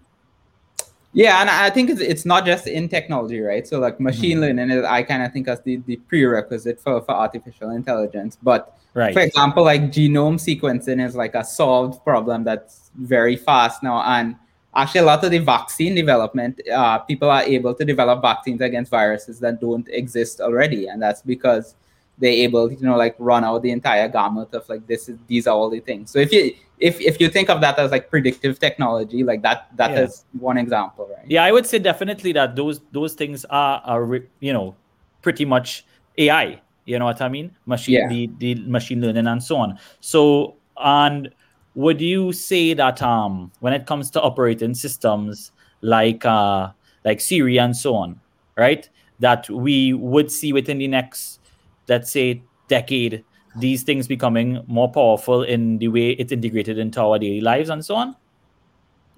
Yeah, and I think it's, it's not just in technology, right? So like machine Mhm. learning is I kind of think as the, the prerequisite for, for artificial intelligence. But Right. for example, like genome sequencing is like a solved problem that's very fast now. And actually a lot of the vaccine development, uh, people are able to develop vaccines against viruses that don't exist already. And that's because they're able to, you know, like run out the entire gamut of like this is these are all the things. So if you if if you think of that as like predictive technology, like that that Yeah. is one example, right? Yeah, I would say definitely that those those things are are you know pretty much AI. You know what I mean? Machine Yeah. the, the machine learning and so on. So and would you say that um when it comes to operating systems like uh like Siri and so on, right? That we would see within the next let's say decade these things becoming more powerful in the way it's integrated into our daily lives and so on.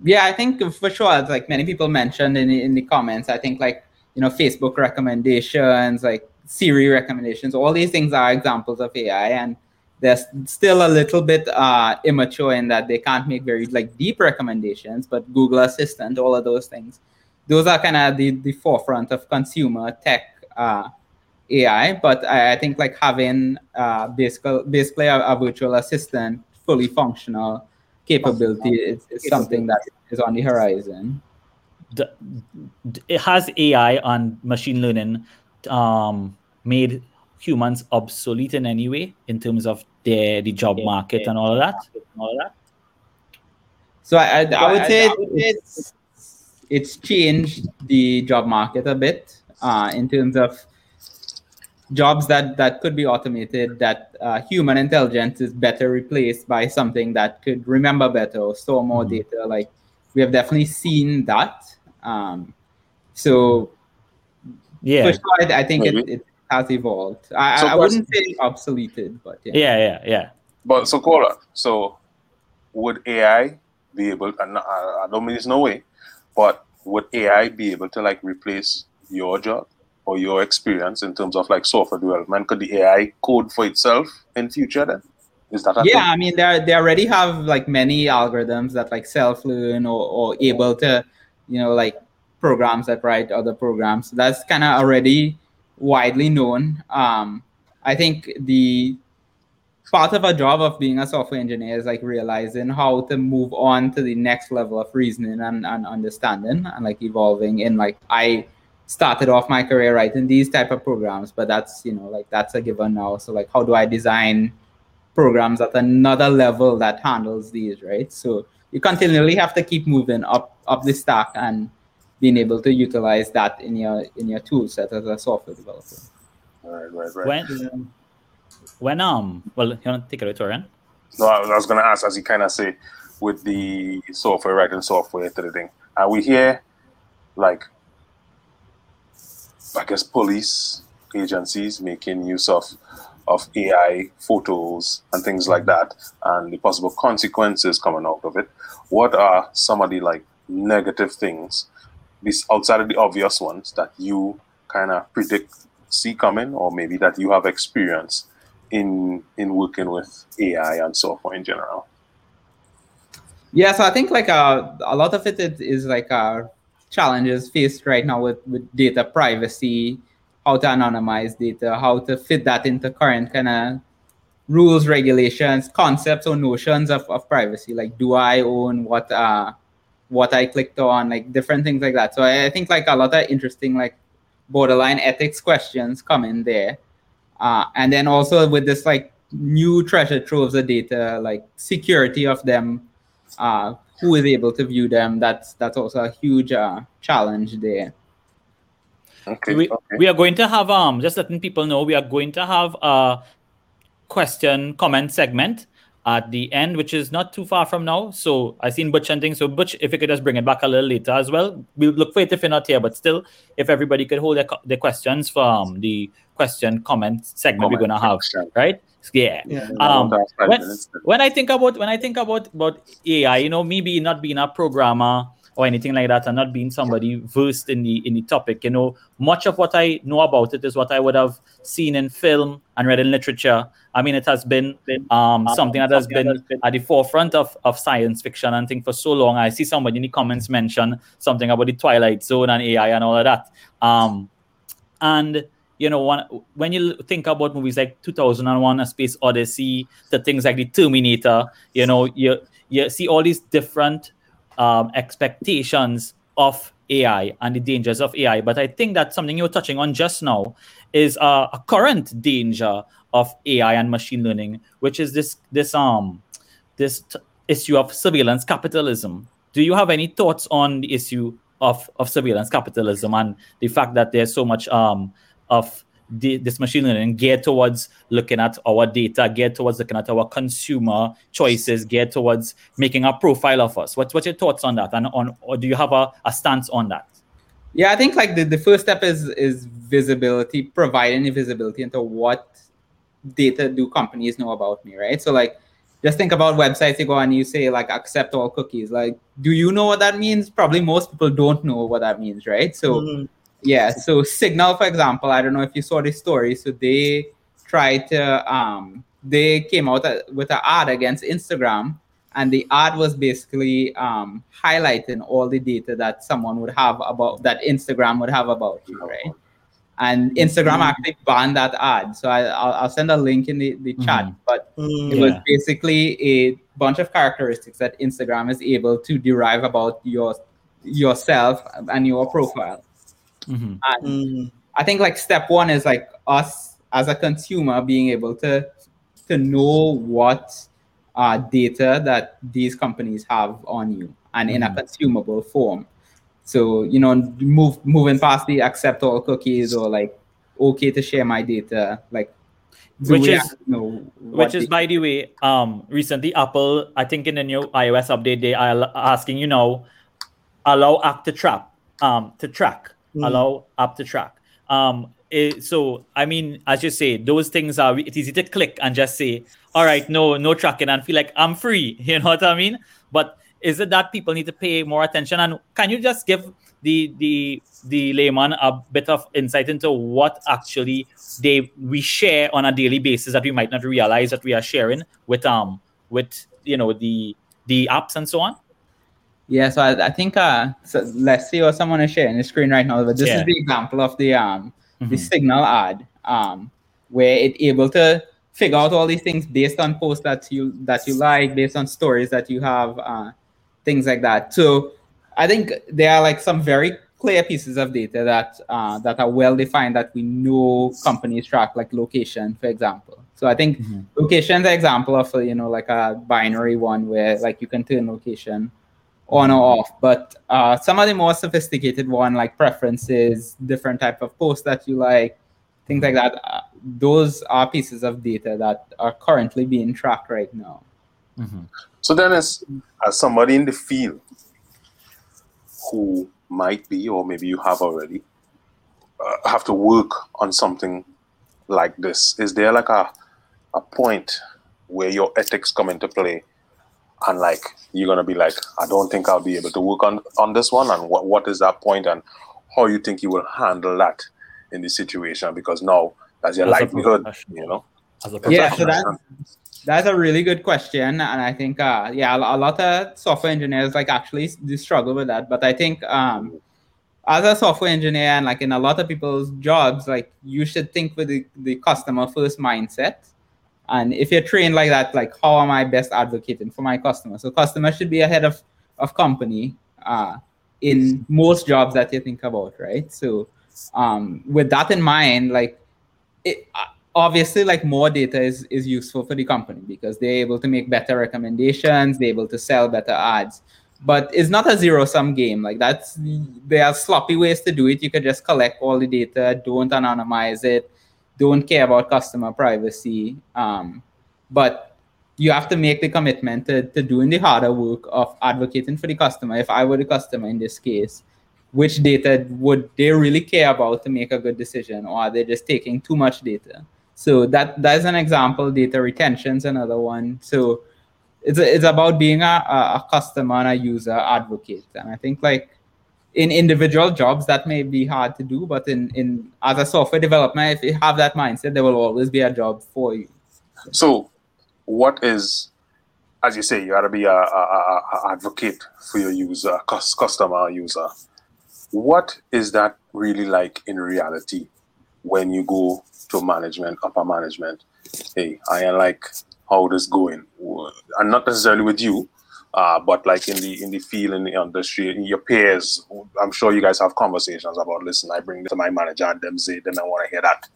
Yeah, I think for sure, as like many people mentioned in in the comments, I think like you know Facebook recommendations, like Siri recommendations, all these things are examples of AI, and they're still a little bit uh, immature in that they can't make very like deep recommendations. But Google Assistant, all of those things, those are kind of the the forefront of consumer tech uh, AI. But I, I think like having uh, basically basically a, a virtual assistant fully functional capability is, is something that is on the horizon. the, it has AI and machine learning um, made humans obsolete in any way in terms of their the job market and all of that. All of that. So I, I, I would I- say I would it's, it's changed the job market a bit uh, in terms of jobs that, that could be automated, that uh, human intelligence is better replaced by something that could remember better or store more Mhm. data. Like we have definitely seen that. Um, so Yeah, for sure, I, I think it, Maybe. it has evolved. I, So I what's- wouldn't say obsoleted, but yeah. yeah, yeah, yeah. But so, Kola, so would AI be able, uh, and I, I don't mean there's no way, but would AI be able to like replace your job or your experience in terms of like software development? Could the AI code for itself in future then? Is that a yeah thing? i mean they they already have like many algorithms that like self learn or, or able to you know like programs that write other programs. That's kind of already widely known. Um, I think the part of a job of being a software engineer is like realizing how to move on to the next level of reasoning and, and understanding and like evolving in like I started off my career writing these type of programs, but that's you know like that's a given now. So like how do I design programs at another level that handles these, right? So you continually have to keep moving up up the stack and being able to utilize that in your in your tool set as a software developer. Right, right, right. When, when um, well, you want to take it away, Torian? No, I was, I was going to ask, as you kind of say, with the software writing software to the thing, are we here, like, I guess police agencies making use of of AI photos and things like that, and the possible consequences coming out of it. What are some of the like negative things, this outside of the obvious ones that you kind of predict see coming, or maybe that you have experience in in working with AI and software in general? Yeah, so I think like uh, a lot of it is like uh, challenges faced right now with, with data privacy, how to anonymize data, how to fit that into current kind of rules, regulations, concepts or notions of, of privacy. Like, do I own what uh what I clicked on, like different things like that. So I, I think like a lot of interesting like borderline ethics questions come in there. Uh, and then also with this like new treasure troves of data, like security of them, uh, who is able to view them? That's that's also a huge uh, challenge there. Okay, we, okay. we are going to have um just letting people know we are going to have a question comment segment at the end, which is not too far from now. So I seen Butch and things. So Butch, if you could just bring it back a little later as well. We'll look for it if you're not here, but still, if everybody could hold their, their questions from the question comment segment Comment we're gonna have, section. right? Yeah. Yeah. Um, when, when I think about when I think about about AI, you know, me being not being a programmer or anything like that, and not being somebody versed in the in the topic, you know, much of what I know about it is what I would have seen in film and read in literature. I mean, it has been um, something that has been at the forefront of, of science fiction and thing for so long. I see somebody in the comments mention something about the Twilight Zone and AI and all of that. Um, and you know, when, when you think about movies like 2001: A Space Odyssey, the things like the Terminator, you know, you you see all these different um, expectations of AI and the dangers of AI. But I think that something you were touching on just now is uh, a current danger of AI and machine learning, which is this this um this t- issue of surveillance capitalism. Do you have any thoughts on the issue of, of surveillance capitalism and the fact that there's so much um of the, this machine learning geared towards looking at our data, geared towards looking at our consumer choices, geared towards making a profile of us. What's what's your thoughts on that? And on or do you have a, a stance on that? Yeah, I think like the, the first step is is visibility, providing the visibility into what data do companies know about me, right? So like just think about websites you go and you say like accept all cookies. Like, do you know what that means? Probably most people don't know what that means, right? So Mhm. Yeah, so Signal, for example, I don't know if you saw this story. So they tried to um they came out with an ad against Instagram, and the ad was basically um highlighting all the data that someone would have about that Instagram would have about you, right? And Instagram Mhm. actually banned that ad. So I, I'll, I'll send a link in the, the chat. Mhm. But Mm. it was basically a bunch of characteristics that Instagram is able to derive about your yourself and your profile. Mhm. And Mm. I think like step one is like us as a consumer being able to to know what uh, data that these companies have on you and in a Mhm. consumable form. So you know, move moving past the accept all cookies or like okay to share my data, like Which is- know Which is, the- by the way, um, recently Apple, I think in the new iOS update, they are asking you know, allow app to track, um, to track, Mm. allow up to track. Um, it- so I mean, as you say, those things are it's easy to click and just say, all right, no, no tracking, and feel like I'm free. You know what I mean? But is it that people need to pay more attention? And can you just give the the the layman a bit of insight into what actually they we share on a daily basis that we might not realize that we are sharing with um with you know the the apps and so on? Yeah, so I, I think uh, so let's see what someone is sharing the screen right now. But this Yeah. is the example of the um the Mhm. signal ad um where it able to figure out all these things based on posts that you that you like, based on stories that you have, uh, things like that. So I think there are like some very clear pieces of data that uh, that are well defined that we know companies track, like location, for example. So I think Mhm. location is an example of you know like a binary one where like you can turn location on or off. But uh, some of the more sophisticated one like preferences, different type of posts that you like, things like that. Uh, those are pieces of data that are currently being tracked right now. Mhm. So then, as as somebody in the field who might be, or maybe you have already, uh, have to work on something like this, is there like a a point where your ethics come into play, and like you're gonna be like, I don't think I'll be able to work on on this one, and what what is that point, and how you think you will handle that in the situation? Because now that's your As livelihood, you know. As a Yeah, so that that's a really good question, and I think uh, yeah, a a lot of software engineers like actually do struggle with that. But I think um, as a software engineer and like in a lot of people's jobs, like you should think with the, the customer first mindset. And if you're trained like that, like how am I best advocating for my customer? So customer should be ahead of of company uh, in most jobs that you think about, right? So um, with that in mind, like it, uh, obviously like more data is, is useful for the company because they're able to make better recommendations they're able to sell better ads but it's not a zero sum game like that's there are sloppy ways to do it you could just collect all the data don't anonymize it don't care about customer privacy um, but you have to make the commitment to, to doing the harder work of advocating for the customer. If i were the customer in this case which data would they really care about to make a good decision or are they just taking too much data? So that that's an example data retention is another one. So it's, it's about being a, a a customer and a user advocate. And i think like in individual jobs that may be hard to do but in, in as a software developer if you have that mindset there will always be a job for you So, what is, as you say, you got to be a, a, a, advocate for your user, cus- customer user. What is that really like in reality when you go to management, upper management? Hey, I like how this going, and not necessarily with you, uh, but like in the in the field, in the industry, in your peers. I'm sure you guys have conversations about. Listen, I bring this to my manager, and them say, them I want to hear that.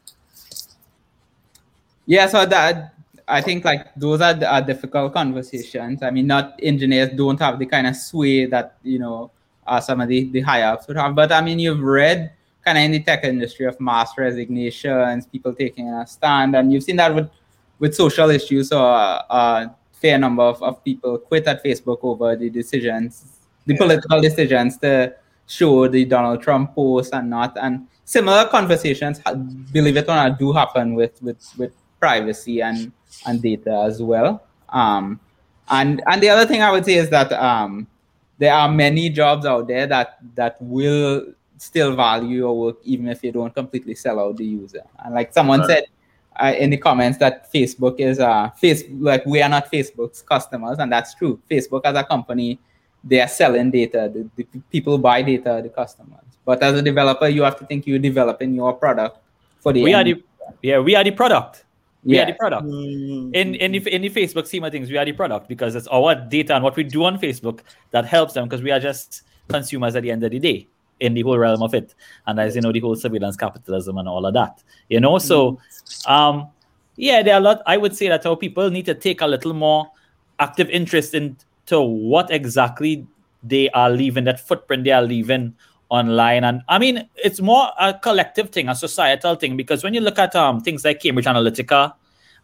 Yeah, so that I think like those are, are difficult conversations. I mean, not engineers don't have the kind of sway that you know uh, some of the, the higher ups would have. But I mean, you've read kind of in the tech industry of mass resignations, people taking a stand, and you've seen that with with social issues. So uh, fair number of, of people quit at Facebook over the decisions, the Yeah. political decisions to show the Donald Trump post and not. And similar conversations, believe it or not, do happen with with with privacy and and data as well. Um, and and the other thing I would say is that um, there are many jobs out there that that will still value your work even if you don't completely sell out the user. And like someone Right. said uh, in the comments that Facebook is uh face like we are not Facebook's customers, and that's true. Facebook as a company, they are selling data. The, the people buy data, the customers. But as a developer, you have to think you're developing your product for the we are the yeah we are the product we are the product in in the, in the facebook scheme of things we are the product because it's our data and what we do on facebook that helps them because we are just consumers at the end of the day in the whole realm of it. And as you know the whole surveillance capitalism and all of that you know? So um yeah there are a lot i would say that our people need to take a little more active interest into what exactly they are leaving that footprint they are leaving online. And i mean it's more a collective thing a societal thing because when you look at um things like cambridge analytica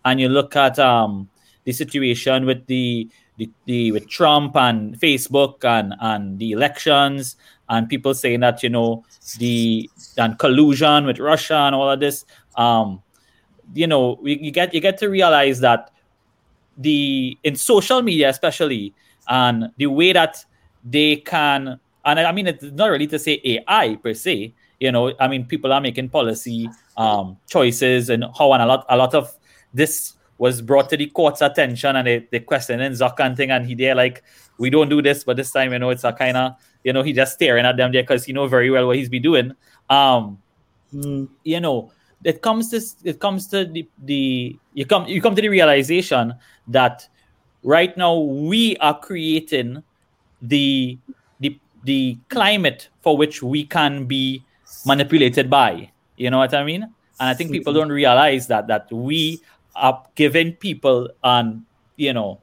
and you look at um the situation with the the, the with trump and facebook and and the elections and people saying that you know the and collusion with russia and all of this um you know you, you get you get to realize that the in social media especially and the way that they can and I I mean it's not really to say AI per se, you know, I mean people are making policy um choices and how and a lot a lot of this was brought to the court's attention and they, they questioning Zuck and thing and he there like we don't do this, but this time, you know, it's a kind of, you know, he just staring at them there because he know very well what he's be doing. Um, Mm. you know, it comes to it comes to the, the you come you come to the realization that right now we are creating the the the climate for which we can be manipulated by. You know what I mean? And I think people don't realize that that we are giving people and you know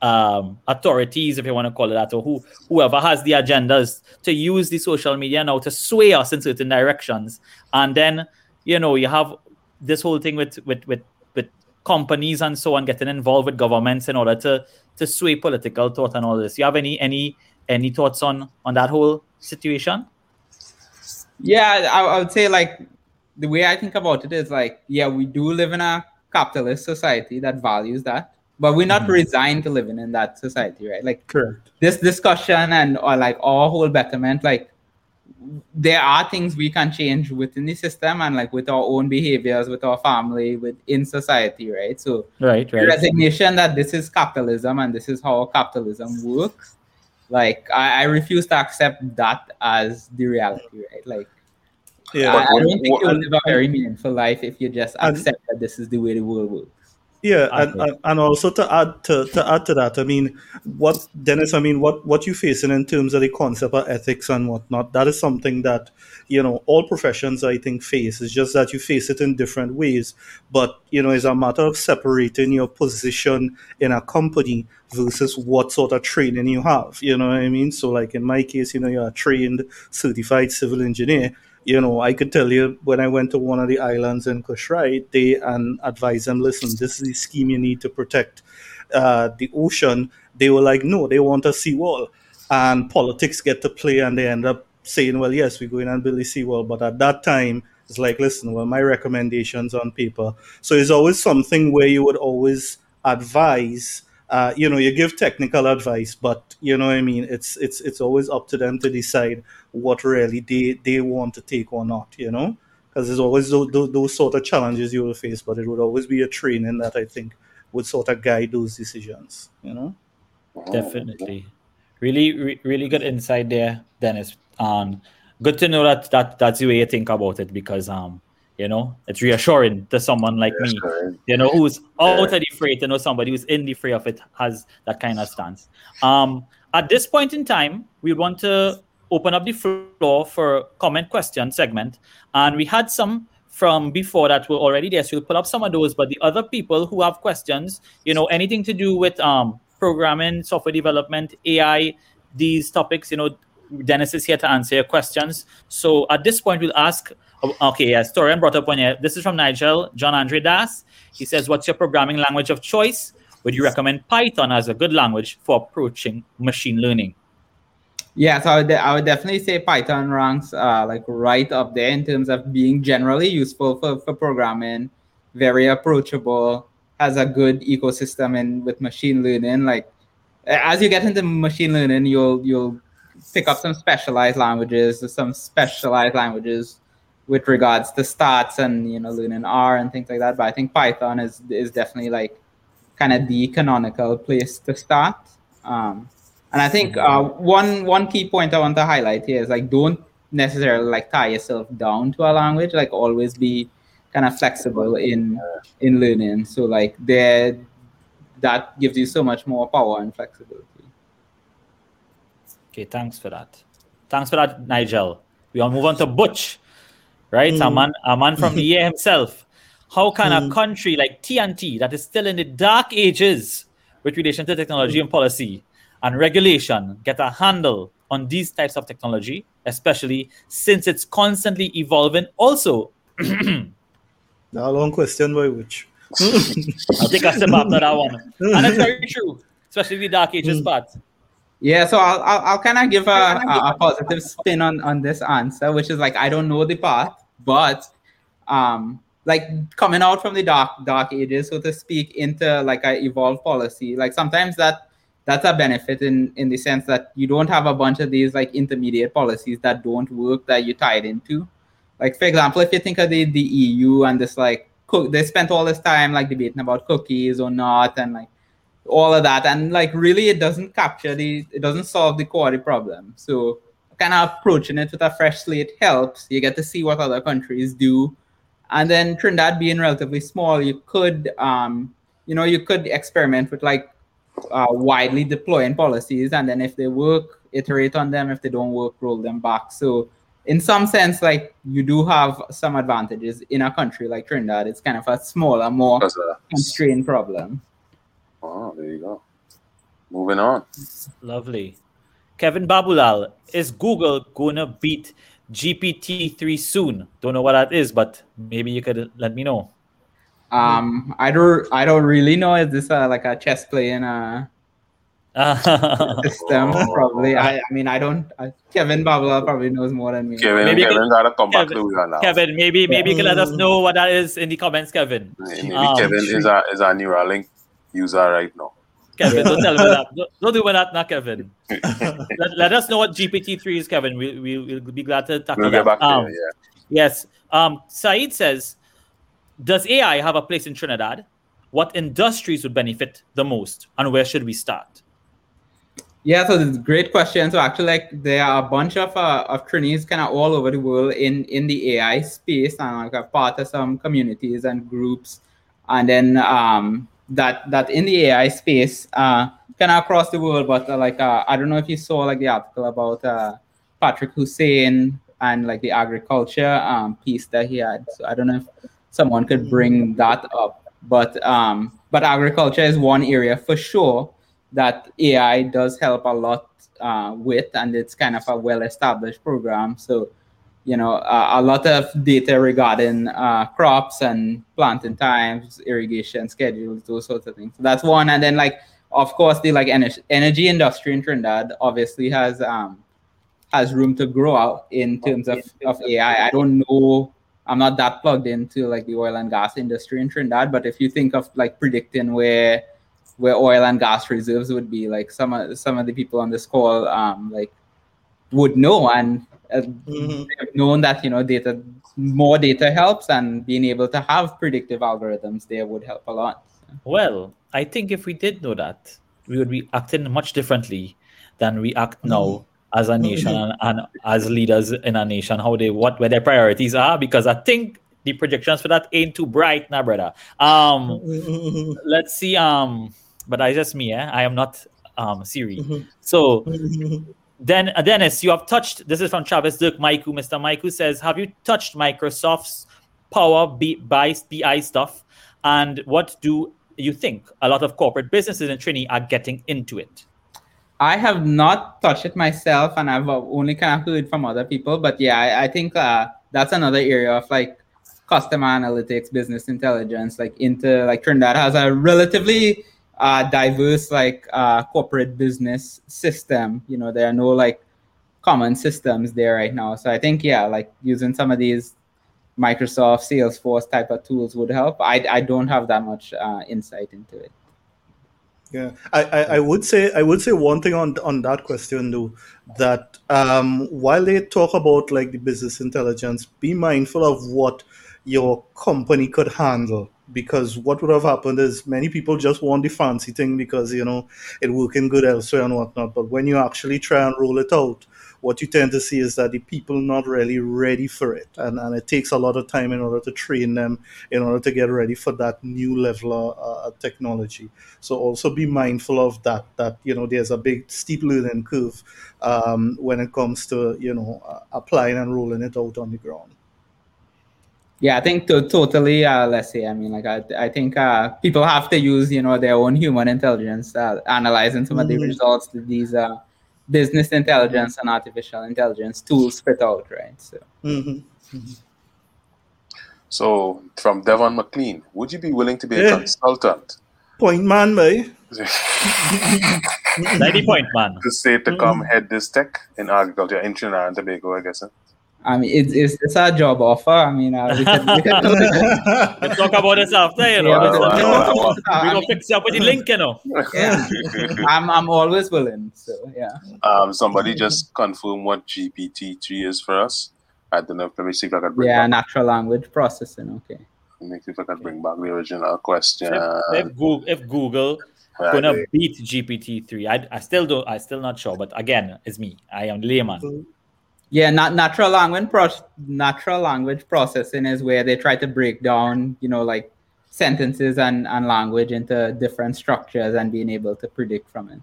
um, authorities, if you want to call it that, or who whoever has the agendas to use the social media now to sway us in certain directions, and then you know you have this whole thing with with with with companies and so on getting involved with governments in order to to sway political thought and all this. You have any any any thoughts on on that whole situation? Yeah, I, I would say like the way I think about it is like, yeah, we do live in a capitalist society that values that, but we're not Mhm. resigned to living in that society, right? Like Correct. this discussion and or like our whole betterment, like there are things we can change within the system and like with our own behaviors, with our family, within society, right? So Right, the resignation that this is capitalism and this is how capitalism works like I, I refuse to accept that as the reality right like Yeah. I, I don't think you'll live a very meaningful life if you just And- accept that this is the way the world works Yeah, and, and, and also to add to, to add to that, I mean, what Dennis, I mean, what what you facing in terms of the concept of ethics and whatnot, that is something that you know all professions I think face. It's just that you face it in different ways, but you know, it's a matter of separating your position in a company versus what sort of training you have. You know what I mean? So, like in my case, you know, you're a trained, certified civil engineer you know, I could tell you when I went to one of the islands in Kosrae, they and advised them, listen, this is the scheme you need to protect uh, the ocean. They were like, no, they want a seawall. And politics get to play and they end up saying, well, yes, we're going and build a seawall. But at that time, it's like, listen, well, my recommendations on paper. So it's always something where you would always advise uh, you know, you give technical advice, but you know I mean. It's it's it's always up to them to decide what really they they want to take or not. You know, because there's always those, those, those sort of challenges you will face, but it would always be a training that I think would sort of guide those decisions. You know. Definitely. Really, re- really good insight there, Dennis. Um, good to know that, that that's the way you think about it because um, you know, it's reassuring to someone like Yes, me, you know, who's out of the fray to know somebody who's in the fray of it has that kind of stance. Um, at this point in time, we want to open up the floor for comment question segment, and we had some from before that were already there. So we'll pull up some of those. But the other people who have questions, you know, anything to do with um, programming, software development, AI, these topics, you know, Dennis is here to answer your questions. So at this point, we'll ask. Okay, yes, Torian brought up one here. This is from Nigel John Andre Das. He says, "What's your programming language of choice? Would you recommend Python as a good language for approaching machine learning?" Yeah, so I would, de- I would definitely say Python ranks uh, like right up there in terms of being generally useful for, for programming, very approachable, has a good ecosystem and with machine learning. Like as you get into machine learning, you'll you'll pick up some specialized languages, some specialized languages with regards to stats and you know learning R and things like that. But I think Python is is definitely like kind of the canonical place to start. Um, and I think uh, one one key point I want to highlight here is like don't necessarily like tie yourself down to a language. Like always be kind of flexible in in learning. So like there, that gives you so much more power and flexibility. Okay, thanks for that. Thanks for that, Nigel. We will move on to Butch, right? A Mm. man, a man from the year himself. How can a Mm. country like T&T that is still in the dark ages with relation to technology and policy and regulation get a handle on these types of technology, especially since it's constantly evolving? Also, Now, long question by which. I'll take a step after that one, and it's very true, especially the dark ages Mm. part. Yeah, so I'll I'll, I'll kind of give a, a, a positive spin on on this answer, which is like I don't know the path, but um, like coming out from the dark dark ages, so to speak, into like a evolved policy, like sometimes that that's a benefit in in the sense that you don't have a bunch of these like intermediate policies that don't work that you tied into. Like for example, if you think of the the EU and this like cook, they spent all this time like debating about cookies or not, and like all of that, and like really, it doesn't capture the, it doesn't solve the quality problem. So kind of approaching it with a fresh slate helps. You get to see what other countries do, and then Trinidad being relatively small, you could, um, you know, you could experiment with like uh, widely deploying policies, and then if they work, iterate on them. If they don't work, roll them back. So in some sense, like you do have some advantages in a country like Trinidad. It's kind of a smaller, more constrained problem. Oh, there you go. Moving on. Lovely. Kevin Babulal, is Google gonna beat GPT-3 soon? Don't know what that is, but maybe you could let me know. Um, I don't, I don't really know. Is this uh, like a chess playing uh, system? probably. I, I mean, I don't. I, Kevin Babulal probably knows more than me. Kevin, Maybe Kevin can- gotta come back Kevin, to you now. Kevin, maybe maybe you can let us know what that is in the comments, Kevin. Maybe Um, Kevin is a is a Neuralink user right now. Kevin, don't tell me that. Don't, don't do that, not Kevin. let, let us know what GPT-3 is, Kevin. We, we, we'll be glad to tackle We'll that. get back to Um, you. Yeah. Yes. Um, Saeed says, does AI have a place in Trinidad? What industries would benefit the most, and where should we start? Yeah, so it's a great question. So actually, like there are a bunch of uh, of Trinis kind of all over the world in in the AI space, and like a part of some communities and groups, and then um that that in the AI space, uh, kind of across the world. But uh, like uh, I don't know if you saw like the article about uh, Patrick Hussein and like the agriculture um piece that he had. So I don't know if someone could bring that up, but um but agriculture is one area for sure that AI does help a lot uh, with, and it's kind of a well-established program. So, you know, uh, a lot of data regarding uh, crops and planting times, irrigation schedules, those sorts of things. So that's one, and then like, of course, the like energy, energy industry in Trinidad obviously has um, has room to grow out in terms of, of AI. I don't know. I'm not that plugged into like the oil and gas industry in Trinidad, but if you think of like predicting where where oil and gas reserves would be. Like some of some of the people on this call, um, like would know and uh, Mhm. have known that you know data, more data helps, and being able to have predictive algorithms there would help a lot. Well, I think if we did know that, we would be acting much differently than we act now as a nation and, and as leaders in a nation. How they what where their priorities are, because I think the projections for that ain't too bright, now, brother. Um, let's see. Um, but I just me. Eh? I am not um Siri. So then, uh, Dennis, you have touched. This is from Travis Dirk Maiku. Mr. Maiku says, "Have you touched Microsoft's Power BI, BI stuff? And what do you think a lot of corporate businesses in Trini are getting into it?" I have not touched it myself, and I've uh, only kind of heard from other people. But yeah, I, I think uh, that's another area of like customer analytics, business intelligence. Like into like Trinidad has a relatively uh, diverse like uh, corporate business system. You know, there are no like common systems there right now. So I think yeah, like using some of these Microsoft, Salesforce type of tools would help. I I don't have that much uh, insight into it. Yeah, I, I, I would say I would say one thing on on that question though that um, while they talk about like the business intelligence, be mindful of what your company could handle because what would have happened is many people just want the fancy thing because you know it working good elsewhere and whatnot. But when you actually try and roll it out, what you tend to see is that the people not really ready for it, and, and it takes a lot of time in order to train them in order to get ready for that new level of uh, technology. So also be mindful of that. That you know there's a big steep learning curve um, when it comes to you know uh, applying and rolling it out on the ground. Yeah, I think to, totally. Uh, let's say, I mean, like I, I think uh, people have to use, you know, their own human intelligence, uh, analyzing some of the Mhm. results that these uh, business intelligence and artificial intelligence tools spit out, right? So, hmm So from Devon McLean, would you be willing to be a Yeah. consultant Point man, boy. Ninety point man. to say to come head this tech in agriculture in Trinidad and Tobago, I guess. huh? I mean, it's it's, it's a job offer. I mean, uh, we could, we could Let's talk about this after, you know. Yeah. We're I gonna mean, fix you up with the link, you know. yeah, I'm I'm always willing. So yeah. um, somebody just confirm what GPT-3 is for us. I don't know. Let me see if I can bring Yeah, back. natural language processing. Okay. Let me see if I can bring back the original question. If, if Google, if Google I gonna beat GPT three. I, I still don't. I still not sure. But again, it's me. I am layman. Yeah, not natural language pro- natural language processing is where they try to break down, you know, like sentences and, and language into different structures and being able to predict from it.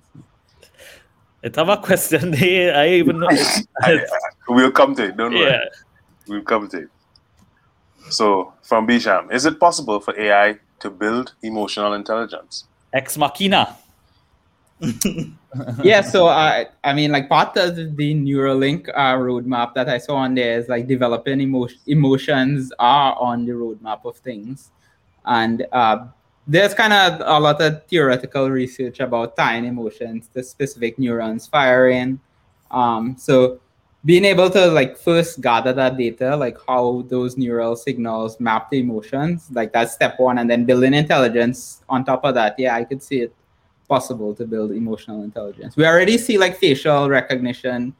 It have a question there. I even know. We'll come to it. Don't worry. yeah. We'll come to it. So, from Bisham, is it possible for AI to build emotional intelligence? Ex machina. yeah, so I I mean like part of the Neuralink uh, roadmap that I saw on there is like developing emotion emotions are on the roadmap of things. And uh, there's kind of a lot of theoretical research about tying emotions to specific neurons firing. Um, so being able to like first gather that data, like how those neural signals map the emotions, like that's step one, and then building intelligence on top of that. Yeah, I could see it possible to build emotional intelligence. We already see like facial recognition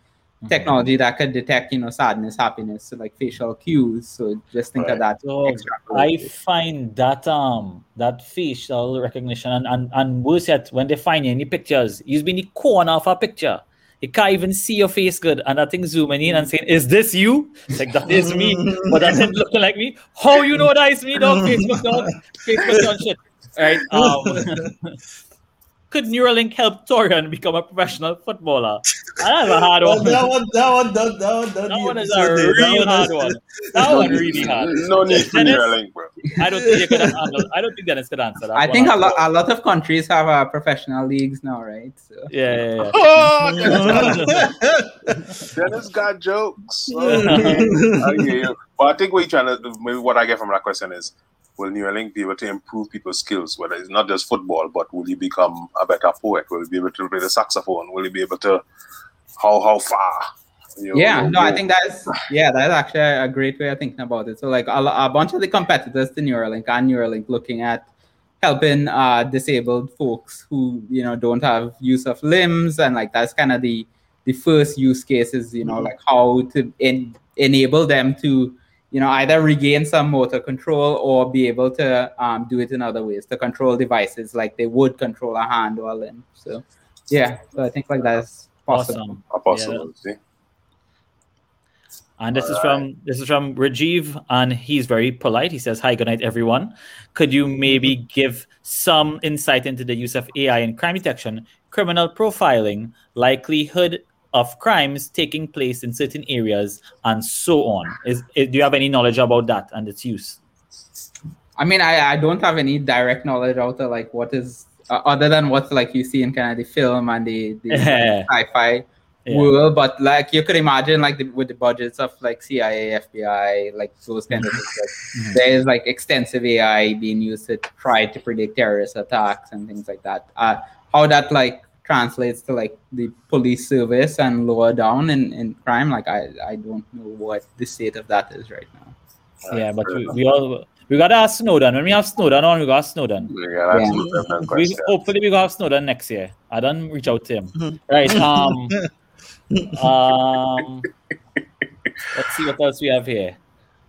technology that could detect, you know, sadness, happiness, so like facial cues. So just think of that. So I find that um that facial recognition and, and, and worse yet, when they find any pictures, you've been in the corner of a picture. You can't even see your face good. And I think zooming in and saying, Is this you? It's like that is me. But that thing looking like me. How you know that is me, dog? Facebook dog. Facebook dog shit. Right. Um, could Neuralink help Torian become a professional footballer? That's a hard one. that one, that one, that, that one, that, That one is a there. That real one hard one. That one really hard. No need for Neuralink, bro. I don't think you could handle. I don't think Dennis could answer that. I one think a at lot, a lot of countries have uh, professional leagues now, right? So Yeah, yeah, yeah. Oh, Dennis got jokes. Okay. I hear. But I think what you're trying to, maybe what I get from that question is, will Neuralink be able to improve people's skills? Whether it's not just football, but will you become a better poet? Will you be able to play the saxophone? Will you be able to, how how far? You know, yeah, you no, I think that's yeah, that's actually a great way of thinking about it. So like a, a bunch of the competitors to Neuralink and Neuralink looking at helping uh, disabled folks who you know don't have use of limbs and like that's kind of the the first use cases you know like how to en- enable them to you know either regain some motor control or be able to um, do it in other ways to control devices like they would control a hand or a limb so yeah so i think like that's possible Awesome. a possibility. And this is from this is from Rajiv, and he's very polite. He says, "Hi, good night, everyone. Could you maybe give some insight into the use of AI in crime detection, criminal profiling, likelihood of crimes taking place in certain areas, and so on? Is, is do you have any knowledge about that and its use?" I mean, I, I don't have any direct knowledge out of like what is uh, other than what like you see in kind of the film and the, the sci-fi Yeah. world, but like you could imagine like the, with the budgets of like CIA, FBI, like those kind of things. Like, Mhm. There is like extensive AI being used to try to predict terrorist attacks and things like that. Uh, how that like translates to like the police service and lower down in, in crime, like I, I don't know what the state of that is right now. Yeah, but we, we all we gotta ask Snowden. When we have Snowden on, we got Snowden. Yeah, that's Yeah. a different We, question. hopefully we go have Snowden next year. I don't reach out to him. Mhm. Right. Um um let's see what else we have here.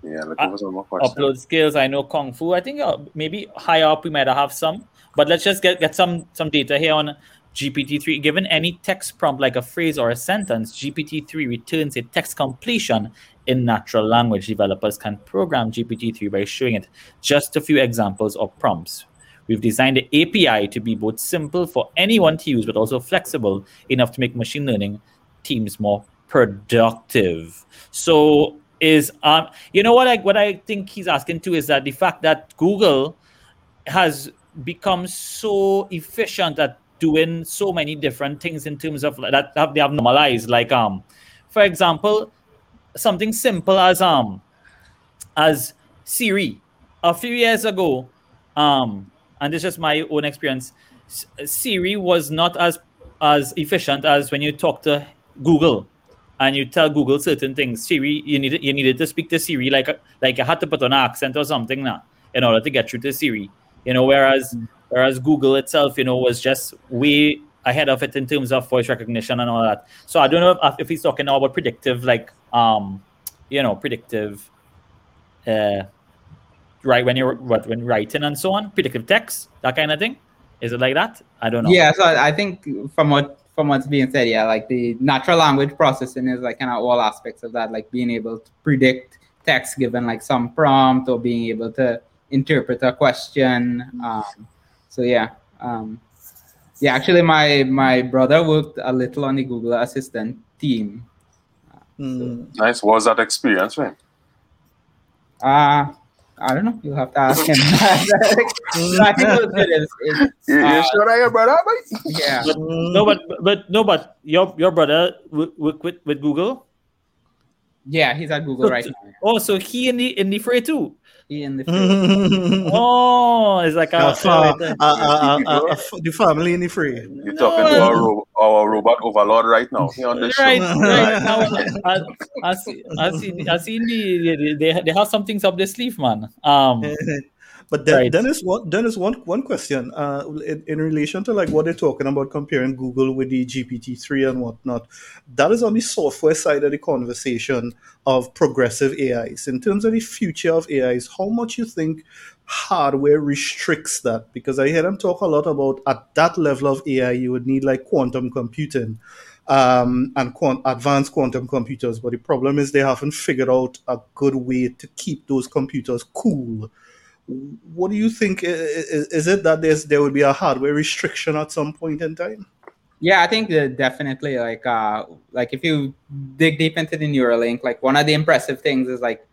Yeah, looking for some more questions. Upload skills. I know Kung Fu. I think uh, maybe higher up we might have some. But let's just get, get some some data here on GPT-3. Given any text prompt like a phrase or a sentence, GPT-3 returns a text completion in natural language. Developers can program GPT-3 by showing it just a few examples or prompts. We've designed the API to be both simple for anyone to use, but also flexible enough to make machine learning teams more productive. So is um you know what I what I think he's asking too is that the fact that Google has become so efficient at doing so many different things in terms of that have they have normalized like um for example something simple as um as Siri a few years ago um and this is my own experience Siri was not as as efficient as when you talk to Google and you tell Google certain things. Siri, you needed you needed to speak to Siri like like you had to put on an accent or something now in order to get through to Siri. You know, whereas whereas Google itself, you know, was just way ahead of it in terms of voice recognition and all that. So I don't know if, if he's talking about predictive, like um, you know, predictive, uh, right when you're what when writing and so on, predictive text, that kind of thing. Is it like that? I don't know. Yeah, so I think from what from what's being said, yeah, like the natural language processing is like kind of all aspects of that, like being able to predict text given like some prompt or being able to interpret a question. Um, so yeah, um, yeah. Actually, my my brother worked a little on the Google Assistant team. Mm. Nice. What was that experience, man? Uh I don't know. You'll have to ask him. I think it was good. It's, it's, You, you uh, sure that your brother, mate? yeah. But, no, but but no, but your your brother work, work with with Google. Yeah, he's at Google right now. Oh, so he in the in the fray too. He in the Mm. Oh, it's like a, A the family in the free. You're talking to our, ro- our robot overlord right now. He on the show. right, right. Now, I, I see, I see, I see the, they, they have some things up their sleeve, man. Um, But then, Right. Dennis, one, Dennis, one one question uh, in, in relation to like what they're talking about comparing Google with the GPT three and whatnot. That is on the software side of the conversation of progressive AIs. In terms of the future of AIs, how much you think hardware restricts that? Because I hear them talk a lot about at that level of AI, you would need like quantum computing um, and quant- advanced quantum computers. But the problem is they haven't figured out a good way to keep those computers cool. What do you think? Is, is it that there's there will be a hardware restriction at some point in time? Yeah, I think definitely like uh like if you dig deep into the Neuralink, like one of the impressive things is like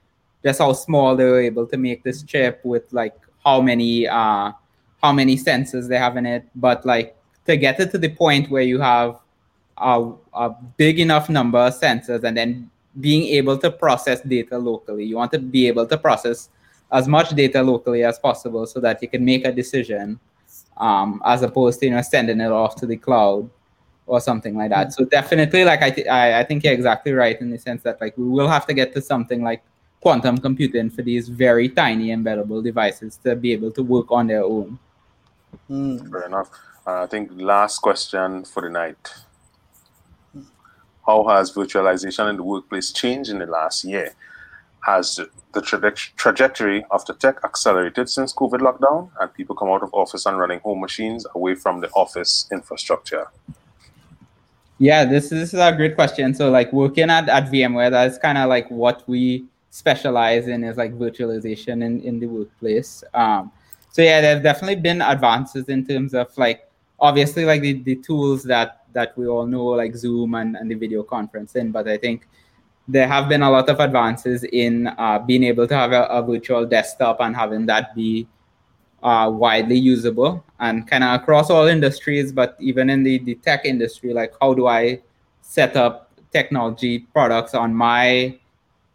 just how small they were able to make this chip with like how many uh how many sensors they have in it. But like to get it to the point where you have a, a big enough number of sensors and then being able to process data locally. You want to be able to process as much data locally as possible so that you can make a decision um, as opposed to you know sending it off to the cloud or something like that. So definitely, like I, th- I, I think you're exactly right in the sense that like we will have to get to something like quantum computing for these very tiny embeddable devices to be able to work on their own. Hmm. Fair enough. Uh, I think last question for the night. How has virtualization in the workplace changed in the last year? Has the traje- trajectory of the tech accelerated since COVID lockdown and people come out of office and running home machines away from the office infrastructure? Yeah, this, this is a great question. So like working at, at VMware, that's kind of like what we specialize in is like virtualization in, in the workplace. Um, so yeah, there's definitely been advances in terms of like obviously like the, the tools that that we all know like Zoom and, and the video conferencing, but I think there have been a lot of advances in uh, being able to have a, a virtual desktop and having that be uh, widely usable and kind of across all industries, but even in the, the tech industry, like how do I set up technology products on my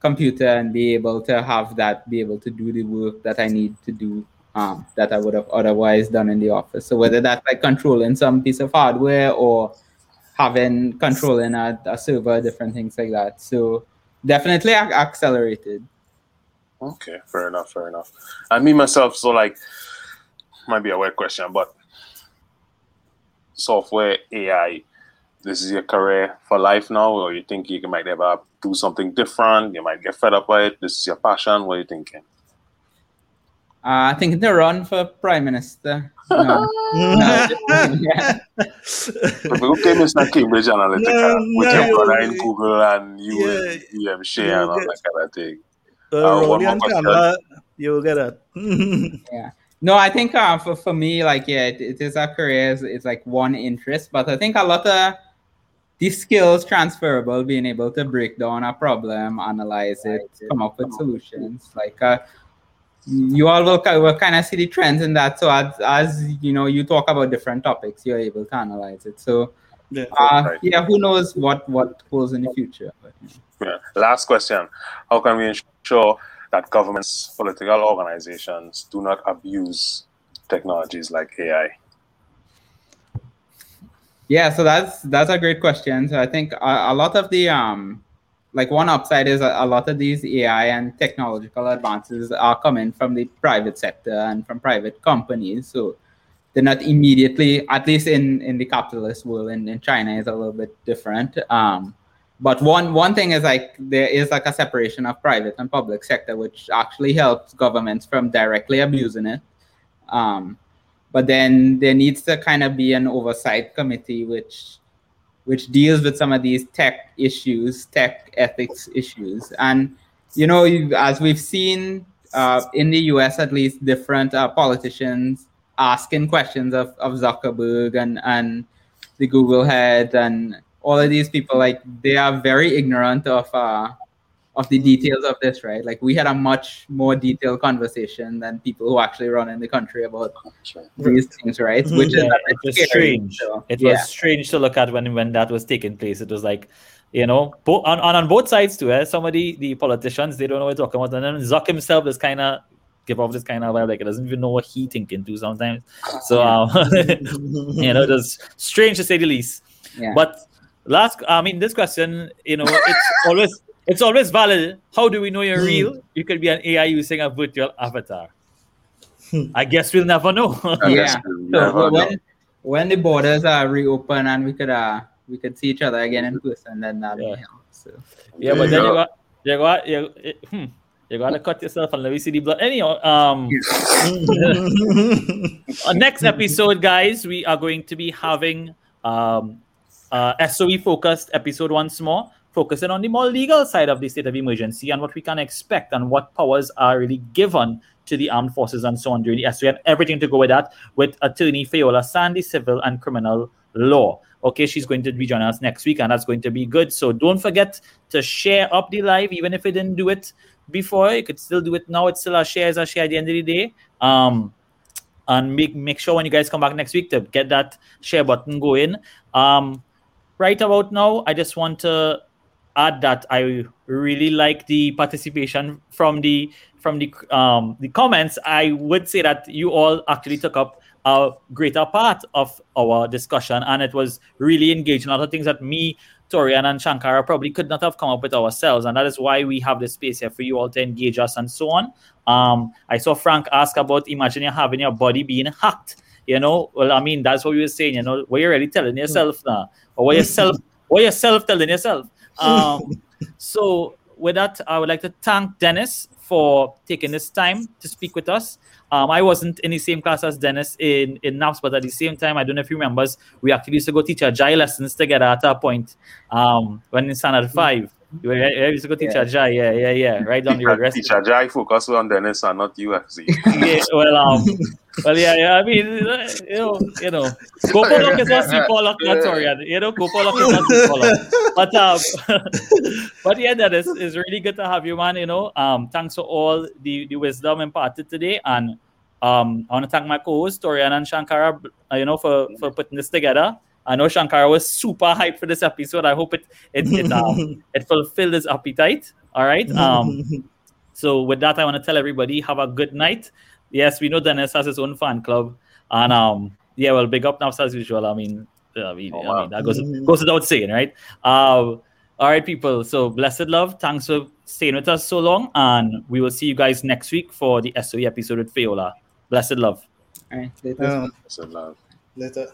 computer and be able to have that be able to do the work that I need to do um, that I would have otherwise done in the office. So whether that's like controlling some piece of hardware or having controlling a, a server, different things like that. So definitely ac- accelerated. Okay, fair enough, fair enough. I mean myself, so like, might be a weird question, but software AI, this is your career for life now, or you think you might ever do something different? You might get fed up by it. This is your passion. What are you thinking? Uh, I think the run for prime minister. No. No, yeah. People came in Cambridge Analytica No, with no, your brother in Google and you Yeah. and EM Shea You and all that kind of thing. Uh, Uh, roll one your more question. camera, you'll get it. yeah. No, I think uh, for, for me, like, yeah, it, it is a career, it's, it's like one interest, but I think a lot of these skills transferable, being able to break down a problem, analyze it, come up with solutions. Like, uh, you all will, will kind of see the trends in that. So, as, as you know, you talk about different topics, you're able to analyze it. So, Yeah. uh, Right. yeah, who knows what, what goes in the future. But, Yeah. Last question. How can we ensure that governments, political organizations do not abuse technologies like AI? Yeah, so that's that's a great question. So I think a, a lot of the um, like one upside is a, a lot of these AI and technological advances are coming from the private sector and from private companies. So they're not immediately, at least in in the capitalist world, in, in China is a little bit different. Um, but one one thing is like there is like a separation of private and public sector, which actually helps governments from directly abusing it. Um, but then there needs to kind of be an oversight committee which which deals with some of these tech issues, tech ethics issues, and you know, as we've seen uh, in the U.S. at least, different uh, politicians asking questions of, of Zuckerberg and and the Google head and all of these people, like they are very ignorant of uh, of the details of this, right? Like we had a much more detailed conversation than people who actually run in the country about these things, right? Mm-hmm. Which yeah, is it was strange. So, it yeah. was strange to look at when when that was taking place. It was like, you know, bo- on, on on both sides too. Eh? Some of the, the politicians they don't know what they're talking about, and then Zuck himself is kind of give off this kind of vibe like it doesn't even know what he thinking too sometimes. So um, you know, just strange to say the least. Yeah. But last, I mean, this question, you know, it's always it's always valid. How do we know you're hmm. real? You could be an AI using a virtual avatar. I guess we'll never know. yeah. So when, when the borders are reopened and we could uh we could see each other again in person, then that yeah. So. Yeah, but then you got you got you, hmm, you gotta cut yourself and let me see the blood. Anyhow, um, next episode, guys, we are going to be having um, uh, SOE focused episode once more focusing on the more legal side of the state of emergency and what we can expect and what powers are really given to the armed forces and so on during the SOE and everything to go with that with attorney Fayola Sandy, civil and criminal law. Okay, she's going to be joining us next week, and that's going to be good. So don't forget to share up the live, even if you didn't do it before. You could still do it now. It's still a share as a share at the end of the day. Um, and make make sure when you guys come back next week to get that share button going. Um, right about now, I just want to add that I really like the participation from the from the um, the comments. I would say that you all actually took up a greater part of our discussion, and it was really engaging. A lot of things that me, Torian, and Shankara probably could not have come up with ourselves, and that is why we have this space here for you all to engage us and so on. Um, I saw Frank ask about imagine you having your body being hacked. You know, well, I mean that's what you were saying. You know, what you're really telling yourself now, or what yourself, what yourself telling yourself. Um, so with that, I would like to thank Dennis for taking this time to speak with us. Um, I wasn't in the same class as Dennis in, in NAPS, but at the same time, I don't know if you remember, we actually used to go teach Jai lessons together at a point um, when in standard five. You used to go teach yeah. Jai, yeah, yeah, yeah, right down the road. Teach Jai focus on Dennis and not you, actually. yeah, well, um, well, yeah, yeah. I mean, you know, you know, Kopolok is not Sipolok, not sorry. You know, Kopolok is not Sipolok. But um, but yeah, that is is really good to have you, man. You know, um, thanks for all the the wisdom imparted today, and um, I want to thank my co-host Torian and Shankara, uh, you know, for for putting this together. I know Shankara was super hyped for this episode. I hope it it it, um, it fulfilled his appetite. All right. Um, so with that, I want to tell everybody have a good night yes, we know Dennis has his own fan club, and um, yeah, well, big up now as usual. I mean, I mean, oh, wow. I mean that goes goes without saying, right? Um, all right, people. So blessed love. Thanks for staying with us so long, and we will see you guys next week for the SOE episode with Fayola. Blessed love. All right, later. Um, blessed love. Later.